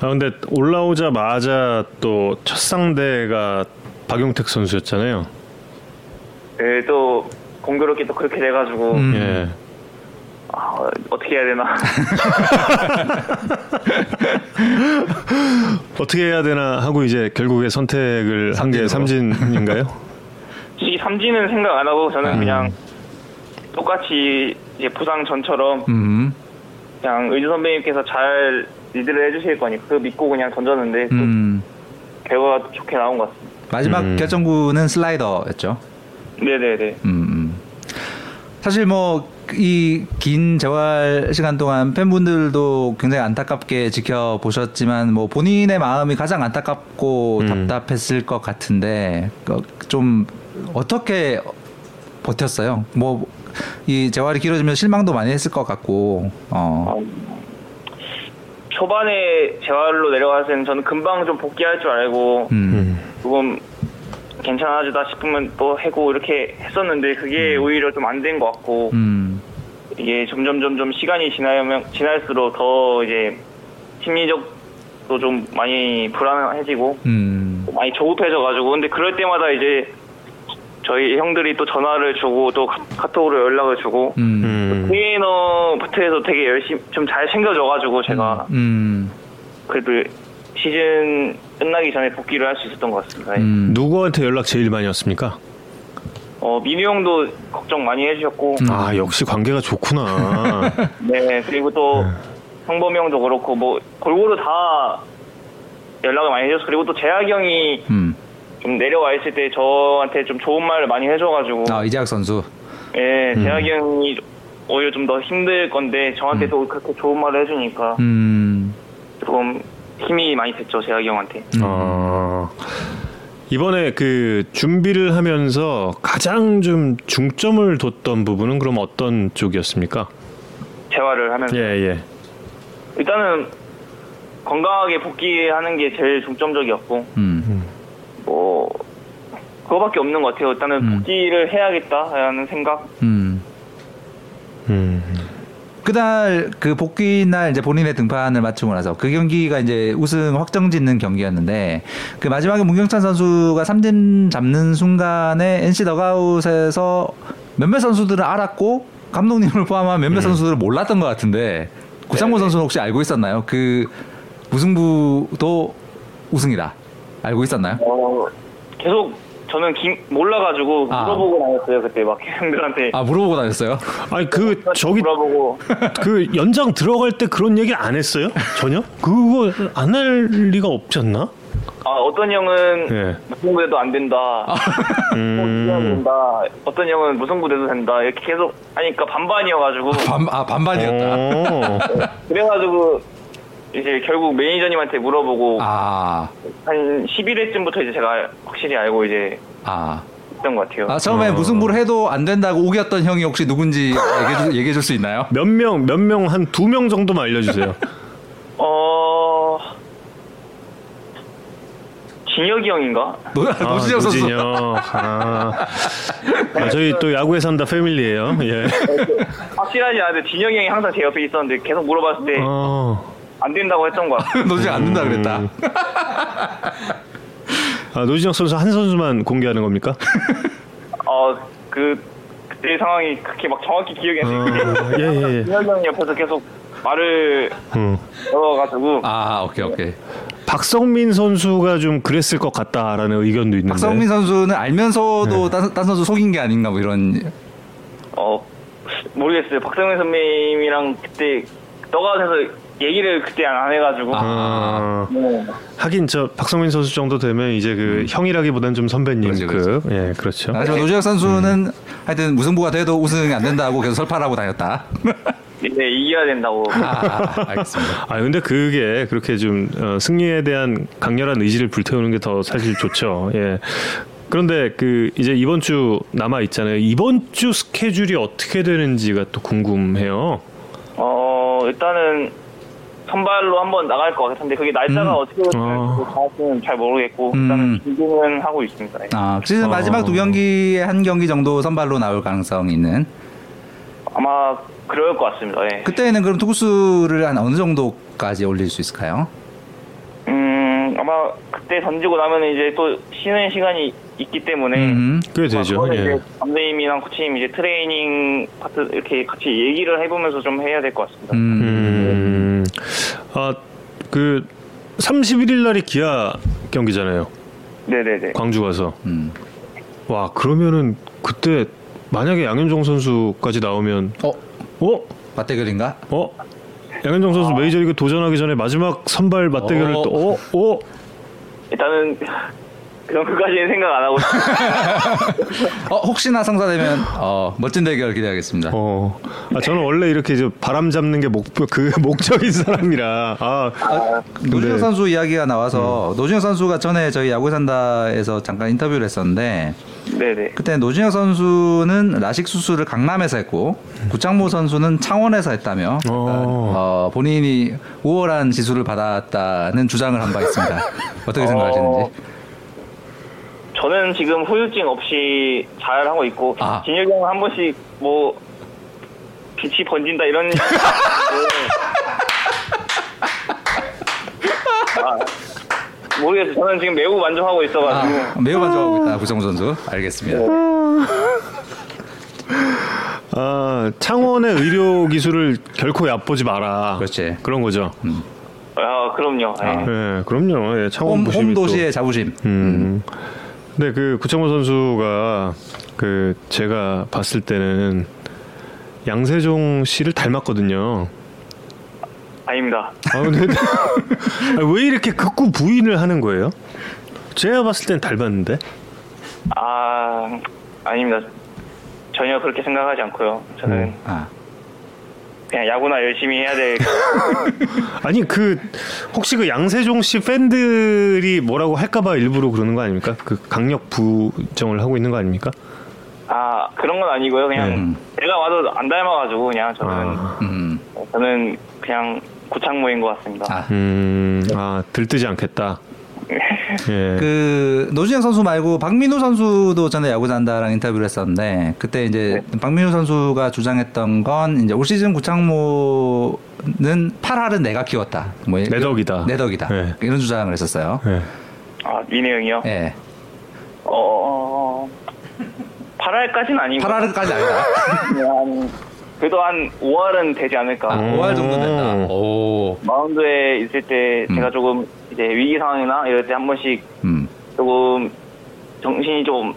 아 근데 올라오자마자 또 첫 상대가 박용택 선수였잖아요. 예, 또 공교롭게 또 그렇게 돼가지고 음. 예. 아, 어떻게 해야 되나 어떻게 해야 되나 하고 이제 결국에 선택을 한 게 삼진인가요? 솔직히 삼진은 생각 안 하고 저는 음. 그냥 똑같이 이제 부상 전처럼 음. 그냥 의주 선배님께서 잘 리드를 해주실 거니까 그 믿고 그냥 던졌는데 또 음. 결과가 좋게 나온 것 같습니다. 마지막 음. 결정구는 슬라이더였죠. 네네네. 음, 음. 사실 뭐 이 긴 재활 시간 동안 팬분들도 굉장히 안타깝게 지켜보셨지만 뭐 본인의 마음이 가장 안타깝고 음. 답답했을 것 같은데 그좀 어떻게 버텼어요? 뭐 이 재활이 길어지면 실망도 많이 했을 것 같고 어. 초반에 재활로 내려갔을 때는 저는 금방 좀 복귀할 줄 알고 음. 조금 괜찮아지다 싶으면 또 해고 이렇게 했었는데 그게 오히려 좀 안 된 것 같고 음. 이게 점점 점점 시간이 지나면 지날수록 더 이제 심리적도 좀 많이 불안해지고 음. 많이 조급해져가지고 근데 그럴 때마다 이제 저희 형들이 또 전화를 주고 또 카- 카톡으로 연락을 주고 음. 음. 트레이너부터 해서 되게 열심히 좀 잘 챙겨줘가지고 제가 음. 그래도 시즌 끝나기 전에 복귀를 할 수 있었던 것 같습니다. 음. 누구한테 연락 제일 많이 왔습니까? 어 민우 형도 걱정 많이 해주셨고 음. 아 역시 관계가 좋구나. 네 그리고 또 성범이 형도 그렇고 뭐 골고루 다 연락을 많이 해줘서 그리고 또 재학이 형이 음. 좀 내려와 있을 때 저한테 좀 좋은 말을 많이 해줘가지고 아 이재학 선수. 예 재학이 형이 오히려 좀 더 힘들 건데 저한테도 그렇게 좋은 말을 해주니까 음. 조금 힘이 많이 됐죠 재학이 형한테 어, 이번에 그 준비를 하면서 가장 좀 중점을 뒀던 부분은 그럼 어떤 쪽이었습니까? 재활을 하면서 예, 예. 일단은 건강하게 복귀하는 게 제일 중점적이었고 음. 뭐 그거밖에 없는 것 같아요. 일단은 음. 복귀를 해야겠다라는 생각. 음. 음. 그날 그 복귀 날 이제 본인의 등판을 마치고 나서 그 경기가 이제 우승 확정 짓는 경기였는데 그 마지막에 문경찬 선수가 삼진 잡는 순간에 NC 더가웃에서 몇몇 선수들은 알았고 감독님을 포함한 몇몇 선수들은 몰랐던 것 같은데 구상모 선수는 혹시 알고 있었나요? 그 무승부도 우승이다. 알고 있었나요? 어 계속 저는 기- 몰라가지고 아. 물어보고 다녔어요 그때 막 형들한테 아 물어보고 다녔어요. 아니 그 저기 물어보고 그 연장 들어갈 때 그런 얘기 안 했어요? 전혀? 그거 안 할 리가 없지 않나? 아 어떤 형은 예. 무승부대도 안 된다. 음. 음. 된다. 어떤 형은 무승부대도 된다. 이렇게 계속 하니까 반반이어가지고 반, 아 반반이었다. 어. 그래가지고 이제 결국 매니저님한테 물어보고 아 한 11회쯤부터 이제 제가 확실히 알고 이제 아. 했던 것 같아요. 아, 처음에 무승부를 해도 안 된다고 우겼던 형이 혹시 누군지 얘기해, 얘기해 줄 수 있나요? 몇 명, 몇 명, 한 두 명 정도만 알려주세요. 어 진혁이 형인가? 노, 아, 노진혁 선수. 노진혁. 아. 아, 저희 또 야구에 산다 패밀리예요. 예. 확실하지 않은데 진혁이 형이 항상 제 옆에 있었는데 계속 물어봤을 때 안 어. 된다고 했던 것 같아요. 노진혁 안 된다 그랬다. 아, 노진혁 선수 한 선수만 공개하는 겁니까? 어그 그때 상황이 그렇게 막 정확히 기억이 안 어, 나는데 예, 예, 예. 진혁이 형 옆에서 계속 말을 음. 걸어가지고 아 오케이 오케이. 박성민 선수가 좀 그랬을 것 같다라는 의견도 있는데. 박성민 선수는 알면서도 딴, 딴 선수 속인 게 아닌가 뭐 이런. 어 모르겠어요. 박성민 선배님이랑 그때 너가 돼서 얘기를 그때 안 해가지고 아, 네. 하긴 저 박성민 선수 정도 되면 이제 그 형이라기보다는 좀 선배님 그렇지, 급. 예, 그렇죠. 하지만 노진혁 선수는 하여튼 무승부가 돼도 우승이 안 된다고 계속 설파하고 다녔다. 네, 이겨야 된다고. 아, 알겠습니다. 아 근데 그게 그렇게 좀 어, 승리에 대한 강렬한 의지를 불태우는 게 더 사실 좋죠. 예. 그런데 그 이제 이번 주 남아 있잖아요. 이번 주 스케줄이 어떻게 되는지가 또 궁금해요. 어 일단은 선발로 한번 나갈 것 같은데 그게 날짜가 음. 어떻게 될지 어. 정확히는 잘 모르겠고 음. 일단은 준비는 하고 있습니다. 네. 아 시즌 마지막 어. 두 경기에 한 경기 정도 선발로 나올 가능성이 있는. 아마 그럴 것 같습니다. 예. 그때는 그럼 투구수를 한 어느 정도까지 올릴 수 있을까요? 음 아마 그 그때 던지고 나면 이제 또 쉬는 시간이 있기 때문에 음. 꽤 되죠. 예. 이제 감독님이랑 코치님 이제 트레이닝 파트 이렇게 같이 얘기를 해보면서 좀 해야 될 것 같습니다. 음. 음, 아, 그 31일 날이 기아 경기잖아요. 네네네. 광주 가서. 음. 와, 그러면은 그때 만약에 양현종 선수까지 나오면 어 어? 맞대결인가? 어? 양현종 선수 메이저리그 도전하기 전에 마지막 선발 맞대결을 어. 또 어? 어? 일단은 그런 것까지는 생각 안 하고 어 혹시나 성사되면 어 멋진 대결 기대하겠습니다. 어. 아, 저는 원래 이렇게 이제 바람 잡는 게 목표 그 목적인 사람이라. 아. 노준혁 네. 선수 이야기가 나와서 노준혁 선수가 전에 저희 야구 산다에서 잠깐 인터뷰를 했었는데 네네. 그때 노준혁 선수는 라식 수술을 강남에서 했고 구창모 선수는 창원에서 했다며 어. 어, 본인이 우월한 지수를 받았다는 주장을 한 바 있습니다. 어떻게 생각하시는지? 저는 지금 후유증 없이 잘 하고 있고 아. 진혁이 형은 한 번씩 뭐 빛이 번진다 이런 네. 아, 모르겠어요. 저는 지금 매우 만족하고 있어가지고 아, 매우 만족하고 있다 구창모 선수. 알겠습니다. 아, 창원의 의료 기술을 결코 얕보지 마라. 그렇지. 그런 거죠. 아 그럼요. 예. 아. 네, 그럼요. 예, 창원 홈, 부심이 홈 또- 도시의 자부심. 음. 근데 그 구창모 선수가 그 제가 봤을 때는 양세종 씨를 닮았거든요. 아닙니다. 아 근데 아, 왜 이렇게 극구 부인을 하는 거예요? 제가 봤을 땐 닮았는데. 아 아닙니다. 전혀 그렇게 생각하지 않고요. 저는 음. 아, 그냥 야구나 열심히 해야 될. 아니 그 혹시 그 양세종 씨 팬들이 뭐라고 할까봐 일부러 그러는 거 아닙니까? 그 강력 부정을 하고 있는 거 아닙니까? 아 그런 건 아니고요. 그냥 음. 내가 와도 안 닮아가지고 그냥 저는 아, 음, 저는 그냥 구창모인 것 같습니다. 아. 음, 아 들뜨지 않겠다. 예. 그 노준혁 선수 말고 박민우 선수도 전에 야구 잔다랑 인터뷰를 했었는데 그때 이제 박민우 선수가 주장했던 건 이제 올 시즌 구창모는 8할은 내가 키웠다. 뭐 내 덕이다. 내 덕이다. 네. 이런 주장을 했었어요. 예. 아 민혜 형이요? 예. 어 8할까지는 아니고 8할까지 아니다. 그래도 한 5할은 되지 않을까. 아, 5할 정도 된다. 오. 마운드에 있을 때 음. 제가 조금 이제 위기 상황이나 이럴 때 한 번씩 음. 조금 정신이 좀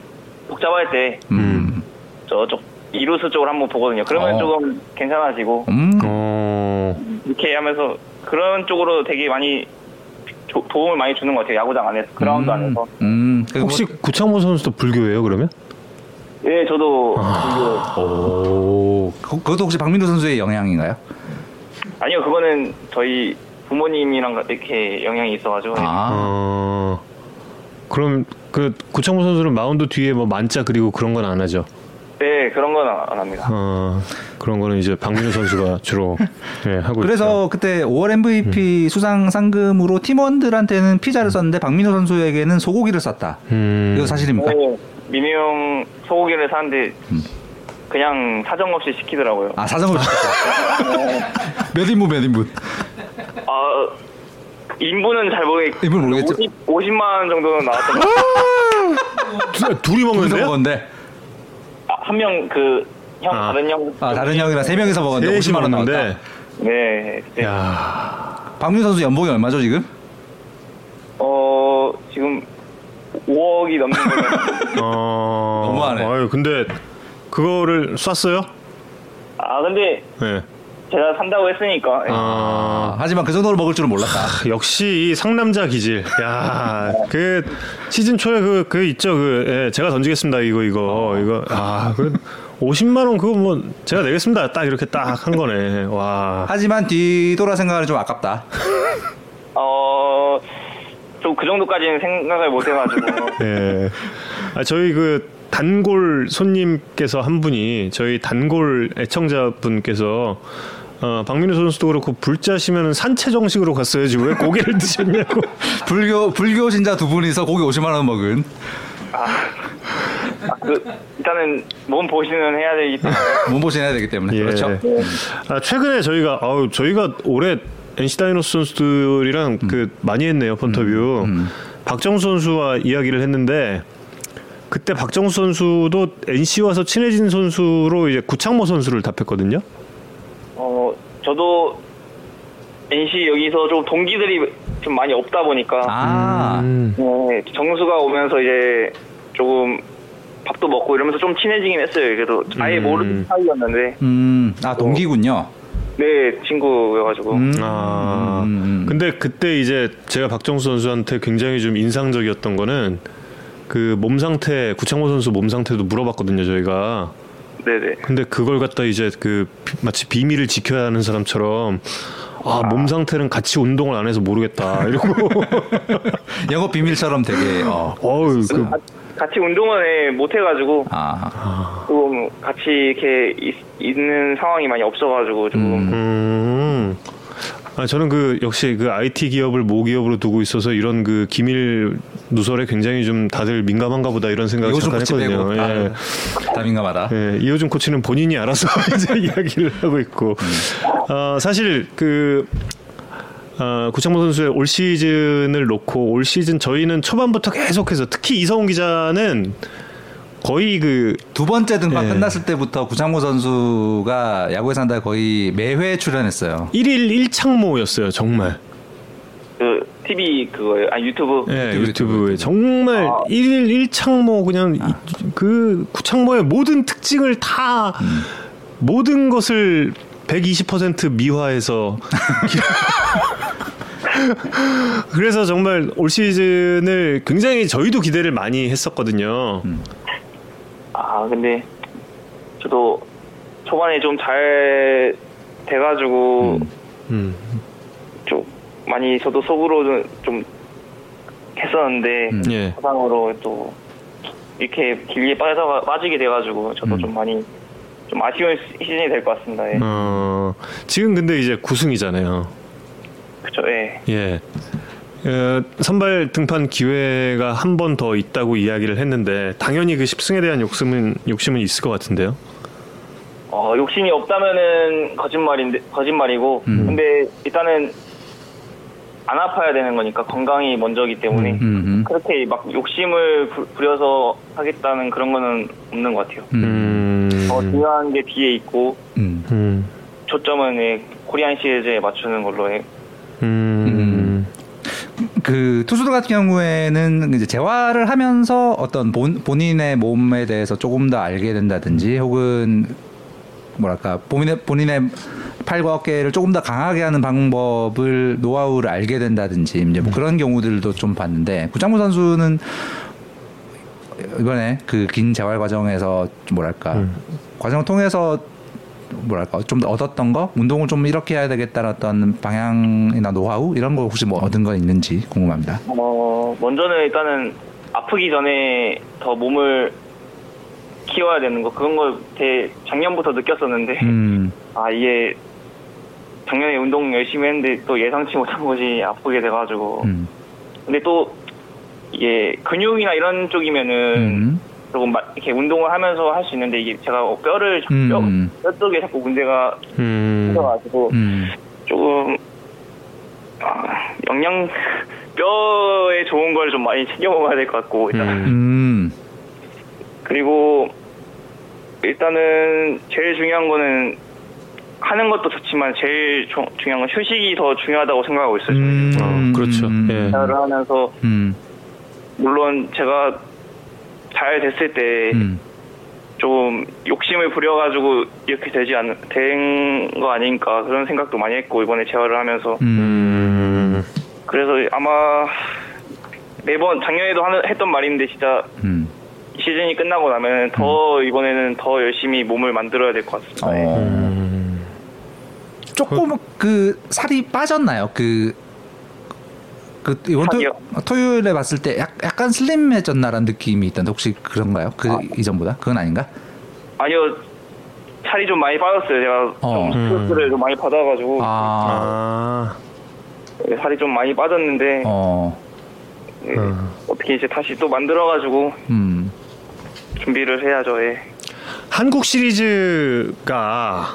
복잡할 때 음. 저쪽 이루스 쪽을 한번 보거든요. 그러면 어. 조금 괜찮아지고 음. 어. 이렇게 하면서 그런 쪽으로 되게 많이 조- 도움을 많이 주는 것 같아요. 야구장 안에서 그라운드 안에서. 음. 혹시 구창모 선수도 불교예요 그러면? 예, 저도 아. 그- 오. 그- 그것도 혹시 박민우 선수의 영향인가요? 아니요 그거는 저희 부모님이랑 이렇게 영향이 있어가지고 아. 어. 그럼 그 구창모 선수는 마운드 뒤에 뭐 만자 그리고 그런 건 안 하죠. 네 그런 건 안 합니다. 어. 그런 거는 이제 박민호 선수가 주로 예, 하고 있죠. 그래서 그때 5월 MVP 수상 상금으로 팀원들한테는 피자를 썼는데 박민호 선수에게는 소고기를 쐈다. 음. 이거 사실입니까? 네, 민우 형 소고기를 사는데 그냥 사정 없이 시키더라고요. 아 사정을 시켰어. 몇 인분 몇 인분? 아 인분은 잘 모르겠. 인분 모르겠죠? 50, 만원 정도는 나왔던 것 같아요. 두- 둘이 둘이서 먹는데요? 먹었는데 아, 한명 그 형 아. 다른 형. 아 다른 형이랑 세 명이서 먹었는데 셋이 50만 원 나왔다. 먹는데. 네. 그때 야. 박민호 선수 연봉이 얼마죠 지금? 어 지금 5억이 넘는 걸로. 어. 너무하네. 아유, 근데 그거를 쐈어요? 아 근데 네. 제가 산다고 했으니까. 예. 아, 아. 하지만 그 정도로 먹을 줄은 몰랐다. 역시 이 상남자 기질. 야, 그 시즌 초에 그, 그 있죠. 그 예, 제가 던지겠습니다. 이거 이거 이거. 아, 그 50만 원 그거 뭐 제가 내겠습니다. 딱 이렇게 딱 한 거네. 와. 하지만 뒤돌아 생각하면 좀 아깝다. 어, 좀 그 정도까지는 생각을 못 해가지고. 예. 아, 저희 그 단골 손님께서 한 분이 저희 단골 애청자분께서 어, 박민우 선수도 그렇고 불자시면 산채 정식으로 갔어야지 왜 고기를 드셨냐고. 불교 불교 신자 두 분이서 고기 50만 원 먹은. 아, 그, 일단은 몸 보시는 해야 되기 때문에. 몸 보신 해야 되기 때문에 예. 그렇죠. 아, 최근에 저희가 아우 저희가 올해 NC 다이노스 선수들이랑 그 많이 했네요 폰터뷰. 박정수 선수와 이야기를 했는데 그때 박정수 선수도 NC 와서 친해진 선수로 이제 구창모 선수를 답했거든요. 어 저도 NC 여기서 좀 동기들이 좀 많이 없다 보니까 아, 음. 네, 정수가 오면서 이제 조금 밥도 먹고 이러면서 좀 친해지긴 했어요. 그래도 아예 음. 모르는 사이였는데 음, 아 동기군요. 네 친구여가지고 음, 아, 음, 음. 근데 그때 이제 제가 박정수 선수한테 굉장히 좀 인상적이었던 거는 그 몸 상태, 구창모 선수 몸 상태도 물어봤거든요, 저희가. 네네 근데 그걸 갖다 이제 그 비- 마치 비밀을 지켜야 하는 사람처럼 아, 몸 상태는 같이 운동을 안 해서 모르겠다. 이러고. 영업 비밀처럼 되게 어, 어우, 그, 가- 같이 운동은 못 해가지고 아, 좀 같이 이렇게 있, 있는 상황이 많이 없어가지고 좀 음. 음. 아, 저는 그 역시 그 IT 기업을 모기업으로 두고 있어서 이런 그 기밀 누설에 굉장히 좀 다들 민감한가 보다 이런 생각을 잠깐 코치 했거든요. 예. 아, 다 민감하다. 예, 이호준 코치는 본인이 알아서 이제 이야기를 하고 있고 어, 사실 그 어, 구창모 선수의 올 시즌을 놓고 올 시즌 저희는 초반부터 계속해서 특히 이성훈 기자는 거의 그 두 번째 등판 예. 끝났을 때부터 구창모 선수가 야구에 산다 거의 매회 출연했어요. 1일 1창모였어요 정말 그 TV 그거예요 아 유튜브 예, 유튜브, 유튜브에 유튜브. 정말 아. 1일 1창모 그냥 이- 그 구창모의 모든 특징을 다 모든 것을 120% 미화해서 그래서 정말 올 시즌을 굉장히 저희도 기대를 많이 했었거든요. 아 근데 저도 초반에 좀 잘 돼가지고 음. 좀 많이 저도 속으로 좀, 좀 했었는데 음. 예. 또 이렇게 길게 빠져 빠지게 돼가지고 저도 음. 좀 많이 좀 아쉬운 시즌이 될 것 같습니다. 예. 어, 지금 근데 이제 9승이잖아요. 그쵸, 예. 예. 어, 선발 등판 기회가 한 번 더 있다고 이야기를 했는데 당연히 그 10승에 대한 욕심은 욕심은 있을 것 같은데요. 어, 욕심이 없다면은 거짓말인데 거짓말이고 음. 근데 일단은 안 아파야 되는 거니까 건강이 먼저기 때문에 음, 음. 그렇게 막 욕심을 부, 부려서 하겠다는 그런 거는 없는 것 같아요. 음. 음. 더 중요한 게 뒤에 있고 음. 음. 초점은 예, 코리안 시리즈에 맞추는 걸로 해. 음. 그 투수들 같은 경우에는 이제 재활을 하면서 어떤 본, 본인의 몸에 대해서 조금 더 알게 된다든지 혹은 뭐랄까 본인의 본인의 팔과 어깨를 조금 더 강하게 하는 방법을 노하우를 알게 된다든지 이제 뭐 그런 경우들도 좀 봤는데 구창모 선수는 이번에 그 긴 재활 과정에서 좀 뭐랄까 과정을 통해서 뭐랄까 좀더 얻었던 거? 운동을 좀 이렇게 해야 되겠다는 어떤 방향이나 노하우? 이런 거 혹시 뭐 얻은 거 있는지 궁금합니다. 어, 먼저는 일단은 아프기 전에 더 몸을 키워야 되는 거. 그런 걸 되게 작년부터 느꼈었는데. 음, 아 이게 작년에 운동 열심히 했는데 또 예상치 못한 것이 아프게 돼가지고. 음, 근데 또 이게 근육이나 이런 쪽이면은 음, 조금 마- 이렇게 운동을 하면서 할 수 있는데 이게 제가 뼈를 자- 뼈, 음. 뼈 쪽에 자꾸 문제가 음. 생겨가지고 음, 조금 아, 영양 뼈에 좋은 걸 좀 많이 챙겨 먹어야 될 것 같고 일단 음. 음, 그리고 일단은 제일 중요한 거는 하는 것도 좋지만 제일 조- 중요한 건 휴식이 더 중요하다고 생각하고 있어요. 음, 어, 그렇죠. 음, 예. 생활을 하면서 음, 물론 제가 잘 됐을 때 음, 좀 욕심을 부려가지고 이렇게 되지 않, 된 거 아닌가 그런 생각도 많이 했고 이번에 재활을 하면서 음, 음. 그래서 아마 매번 작년에도 하는, 했던 말인데 진짜 음. 시즌이 끝나고 나면 더 이번에는 더 열심히 몸을 만들어야 될 것 같습니다. 예. 어, 음. 조금 그 살이 빠졌나요? 그, 그 이번 토, 살이요? 토요일에 봤을 때 약, 약간 슬림해졌나라는 느낌이 있던데 혹시 그런가요? 그 이전보다 그건 아닌가? 아니요 살이 좀 많이 빠졌어요. 제가 어. 좀 스트레스를 좀 많이 받아가지고 아, 아. 예, 살이 좀 많이 빠졌는데 어, 예, 음. 어떻게 이제 다시 또 만들어가지고 음, 준비를 해야죠. 예. 한국 시리즈가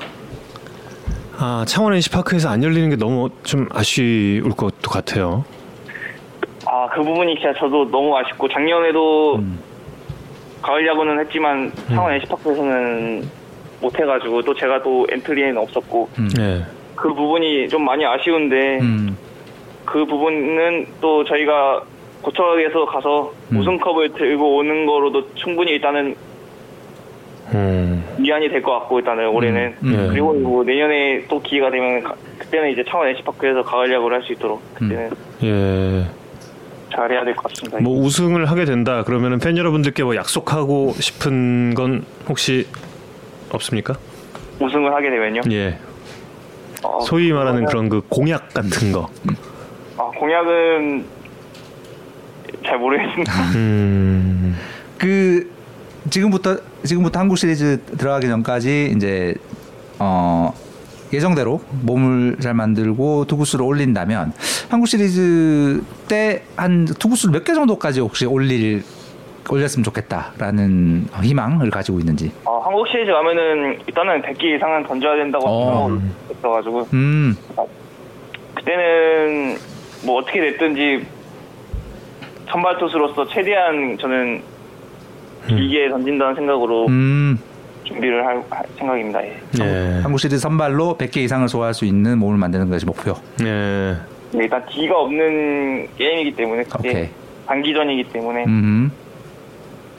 아, 창원 NC 파크에서 안 열리는 게 너무 좀 아쉬울 것도 같아요. 아그 부분이 진짜 저도 너무 아쉽고 작년에도 음. 가을 야구는 했지만 창원 NC파크에서는 못 해가지고 또 제가 또 엔트리에는 없었고 예. 그 부분이 좀 많이 아쉬운데 음. 그 부분은 또 저희가 고척에서 가서 음. 우승컵을 들고 오는 거로도 충분히 일단은 음. 위안이 될 것 같고 일단은 올해는 음. 예. 그리고 뭐 내년에 또 기회가 되면 가- 그때는 이제 창원 NC파크에서 가을 야구를 할 수 있도록 그때는 예. 잘해야 될 것 같습니다. 뭐 우승을 하게 된다 그러면은 팬 여러분들께 뭐 약속하고 싶은 건 혹시 없습니까? 우승을 하게 되면요. 예. 어, 소위 말하는 그러면- 그런 그 공약 같은 거. 아, 공약은 잘 모르겠습니다. 음. 그 지금부터 지금부터 한국 시리즈 들어가기 전까지 이제 어 예정대로 몸을 잘 만들고 투구수를 올린다면 한국 시리즈 때 한 투구수를 몇 개 정도까지 혹시 올릴 올렸으면 좋겠다라는 희망을 가지고 있는지. 어, 한국 시리즈 가면은 일단은 100개 이상은 던져야 된다고 어. 있어가지고 음, 그때는 뭐 어떻게 됐든지 선발 투수로서 최대한 저는 길게 던진다는 생각으로 음, 준비를 할, 할 생각입니다. 예. 예. 한국 시리즈 선발로 100개 이상을 소화할 수 있는 몸을 만드는 것이 목표. 예. 근데 일단 기가 없는 게임이기 때문에 그게 오케이. 단기전이기 때문에 음,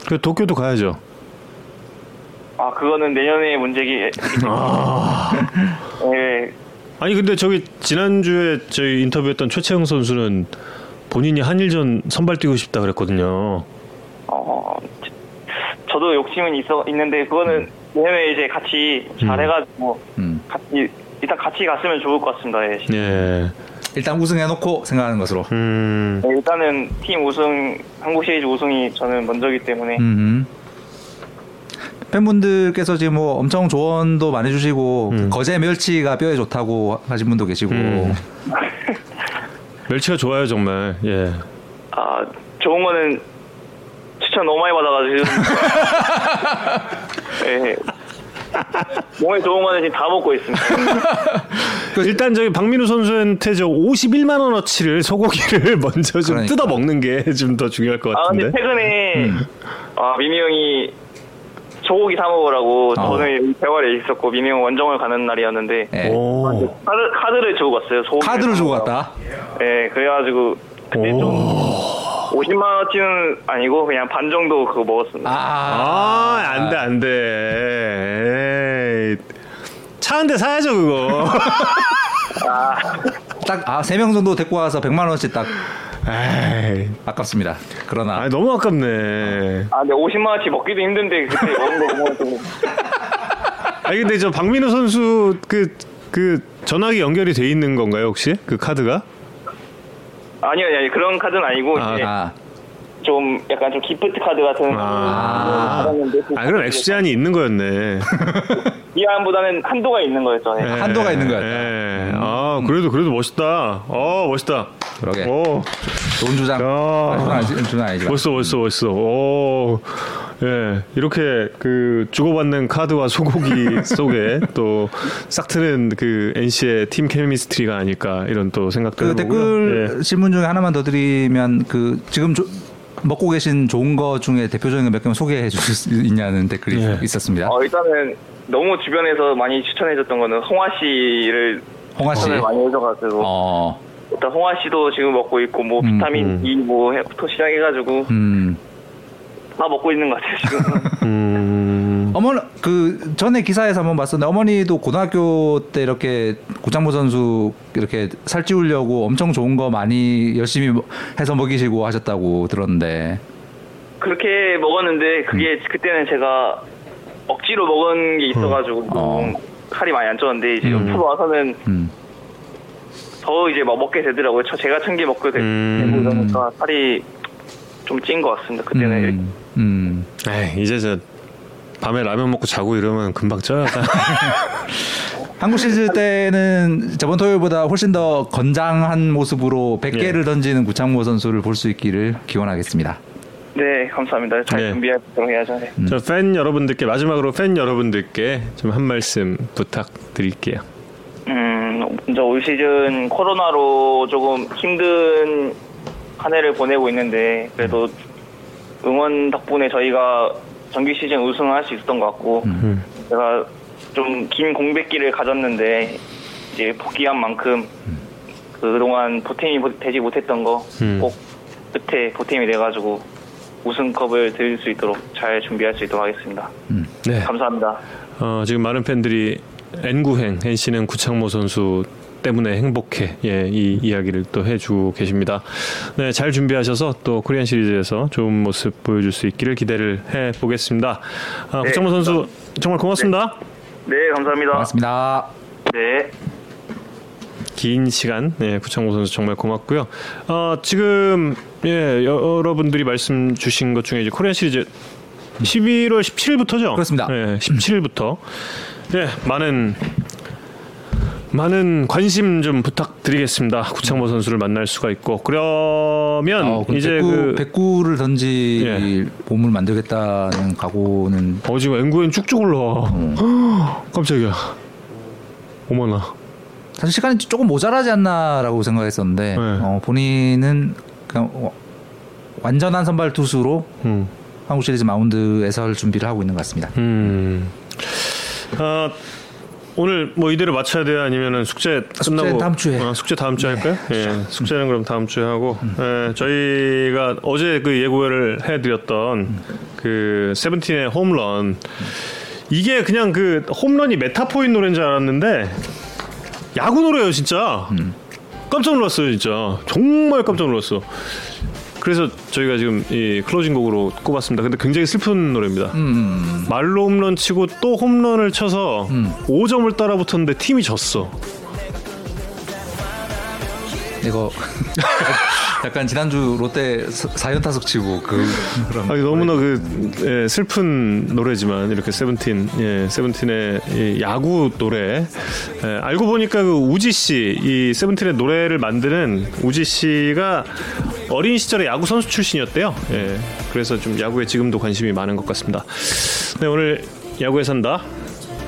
그 도쿄도 가야죠. 아 그거는 내년의 문제기. 아. 예. 아니 근데 저기 지난주에 저희 인터뷰했던 최채영 선수는 본인이 한일전 선발 뛰고 싶다 그랬거든요. 어, 저도 욕심은 있어 있는데 그거는 내 년에 이제 같이 잘해가지고 음. 같이 일단 같이 갔으면 좋을 것 같습니다. 예. 예. 일단 우승해놓고 생각하는 것으로. 음. 네, 일단은 팀 우승, 한국 시리즈 우승이 저는 먼저기 때문에 음. 팬분들께서 지금 뭐 엄청 조언도 많이 주시고 음. 거제 멸치가 뼈에 좋다고 하신 분도 계시고 음. 멸치가 좋아요 정말. 예. 아 좋은 거는 추천 너무 많이 받아가지고 예. 몸에 좋은 거는 지금 다 먹고 있습니다. 일단 저기 박민우 선수한테 저 51만 원어치를 소고기를 먼저 좀 그러니까. 뜯어 먹는 게 좀 더 중요할 것아 근데 같은데. 최근에 아 미미 형이 소고기 사 먹으라고 어. 저는 여기 대화에 있었고 미미 형 원정을 가는 날이었는데 예. 오. 카드, 카드를 주고 갔어요. 소고기 카드를 주고 갔다. 네, 그래가지고 그때 좀 오. 50만 원치는 아니고 그냥 반 정도 그거 먹었습니다. 아, 아, 안 돼, 안 돼. 차 한 대 사야죠, 그거. 딱아 세 명 정도 데리고 와서 100만 원씩 딱 에이. 아깝습니다. 그러나 아, 너무 아깝네. 아, 근데 50만 원치 먹기도 힘든데 그때 먹은 거 보면 아니, 근데 저 박민우 선수 그, 그 전화기 연결이 돼 있는 건가요, 혹시? 그 카드가? 아니요, 아니요 그런 카드는 아니고 아, 이제 아, 좀 약간 좀 기프트 카드 같은 아. 아, 그럼 액수 제한이 있는 거였네. 기한보다는 한도가 있는 거였죠. 네. 예, 한도가 있는 거였다. 예. 아, 그래도, 그래도 멋있다. 어, 멋있다. 그러게 오. 좋은 주장. 야. 아, 주장 아니지. 멋있어 멋있어 멋있어 오 예, 이렇게 그 주고받는 카드와 소고기 속에 또 싹트는 그 NC의 팀 케미스트리가 아닐까 이런 또 생각도 그 해보고요. 댓글 예. 질문 중에 하나만 더 드리면 그 지금 조- 먹고 계신 좋은 거 중에 대표적인 거 몇 개만 소개해 주실 수 있냐는 댓글이 예. 있었습니다. 어, 일단은 너무 주변에서 많이 추천해 줬던 거는 홍화 씨를 홍아 씨. 많이 해줘가지고 어, 일단 홍화 씨도 지금 먹고 있고 뭐 음, 비타민 음. E 뭐부터 시작 해가지고 음. 다 먹고 있는 것 같아요 지금. 음, 어머니 그 전에 기사에서 한번 봤었는데 어머니도 고등학교 때 이렇게 고창모 선수 이렇게 살찌우려고 엄청 좋은 거 많이 열심히 뭐 해서 먹이시고 하셨다고 들었는데 그렇게 먹었는데 그게 그때는 제가 억지로 먹은 게 있어가지고 좀 어. 살이 많이 안 쪘는데 이제 음. 옆으로 와서는 음. 더 이제 막 먹게 되더라고요. 저 제가 챙겨 먹게 되- 음. 되고 이러니까 살이 좀 찐 것 같습니다. 그때는 이렇게. 음. 음. 에이, 이제 저 밤에 라면 먹고 자고 이러면 금방 쪄요. 한국 시리즈 때는 저번 토요일보다 훨씬 더 건장한 모습으로 100개를 예. 던지는 구창모 선수를 볼 수 있기를 기원하겠습니다. 네, 감사합니다. 잘 네. 준비하도록 해야죠. 네. 저팬 여러분들께 마지막으로 팬 여러분들께 좀 한 말씀 부탁드릴게요. 음, 먼저 올 시즌 코로나로 조금 힘든 한 해를 보내고 있는데 그래도 응원 덕분에 저희가 정규 시즌 우승을 할 수 있었던 것 같고 제가 좀 긴 공백기를 가졌는데 이제 복귀한 만큼 그동안 보탬이 보- 되지 못했던 거 음. 꼭 끝에 보탬이 돼가지고 우승컵을 드릴 수 있도록 잘 준비할 수 있도록 하겠습니다. 네. 감사합니다. 어, 지금 많은 팬들이 N구행 NC는 구창모 선수 때문에 행복해 예, 이 이야기를 또 해주고 계십니다. 네, 잘 준비하셔서 또 코리안 시리즈에서 좋은 모습 보여줄 수 있기를 기대를 해 보겠습니다. 아, 네, 구창모 선수 정말 고맙습니다. 네, 감사합니다. 반갑습니다. 네. 긴 시간 예, 구창모 선수 정말 고맙고요. 어, 지금 예, 여러분들이 말씀 주신 것 중에 이제 코리안 시리즈 11월 17일부터죠? 그렇습니다. 예, 17일부터 예, 많은 많은 관심 좀 부탁드리겠습니다. 구창모 선수를 만날 수가 있고 그러면 어, 이제 백구, 그 백구를 던질 예. 몸을 만들겠다는 각오는 어, 지금 앵구엔 쭉쭉 올라와. 깜짝이야. 어머나. 사실 시간이 조금 모자라지 않나라고 생각했었는데 네. 어, 본인은 그냥 어, 완전한 선발 투수로 음. 한국 시리즈 마운드에서 할 준비를 하고 있는 것 같습니다. 음. 아, 오늘 뭐 이대로 맞춰야 돼요? 아니면은 숙제 숙제 끝나고 다음 주에. 네. 아, 숙제 다음 주에 할까요? 예. 숙제는 그럼 다음 주에 하고 예, 저희가 어제 그 예고를 해드렸던 그 세븐틴의 홈런 이게 그냥 그 홈런이 메타포인 노래인 줄 알았는데 야구 노래예요 진짜 깜짝 놀랐어요 진짜 정말 깜짝 놀랐어 그래서 저희가 지금 이 closing 곡으로 꼽았습니다. 근데 굉장히 슬픈 노래입니다. 음, 말로 홈런 치고 또 홈런을 쳐서 5점을 따라 붙었는데 팀이 졌어. 이거 약간 지난주 롯데 4연 타석 치고 그 그런 아니, 너무나 그 예, 슬픈 노래지만 이렇게 세븐틴, 예, 세븐틴의 이 야구 노래 예, 알고 보니까 그 우지 씨, 이 세븐틴의 노래를 만드는 우지 씨가 어린 시절에 야구 선수 출신이었대요. 예, 그래서 좀 야구에 지금도 관심이 많은 것 같습니다. 네, 오늘 야구에 산다.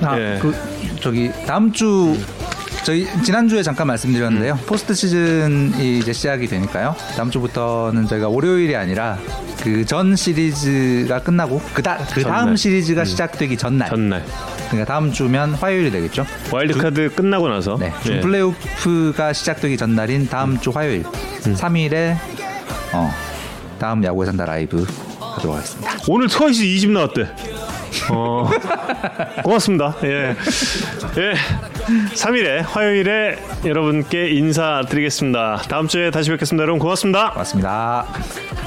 아, 예. 그 저기 다음 주 저희 지난주에 잠깐 말씀드렸는데요. 음. 포스트 시즌이 이제 시작이 되니까요. 다음 주부터는 저희가 월요일이 아니라 그 전 시리즈가 끝나고 그다 그 다음 전날. 음. 시리즈가 시작되기 전날. 전날 그러니까 다음 주면 화요일이 되겠죠. 와일드카드 끝나고 나서 네. 준 예. 플레이오프가 시작되기 전날인 다음 주 화요일 음. 3일에 어 다음 야구에 산다 라이브 하도록 하겠습니다. 오늘 트와이스 2집 나왔대. 어, 고맙습니다. 예. 예. 3일에 화요일에 여러분께 인사드리겠습니다. 다음 주에 다시 뵙겠습니다. 여러분 고맙습니다. 고맙습니다.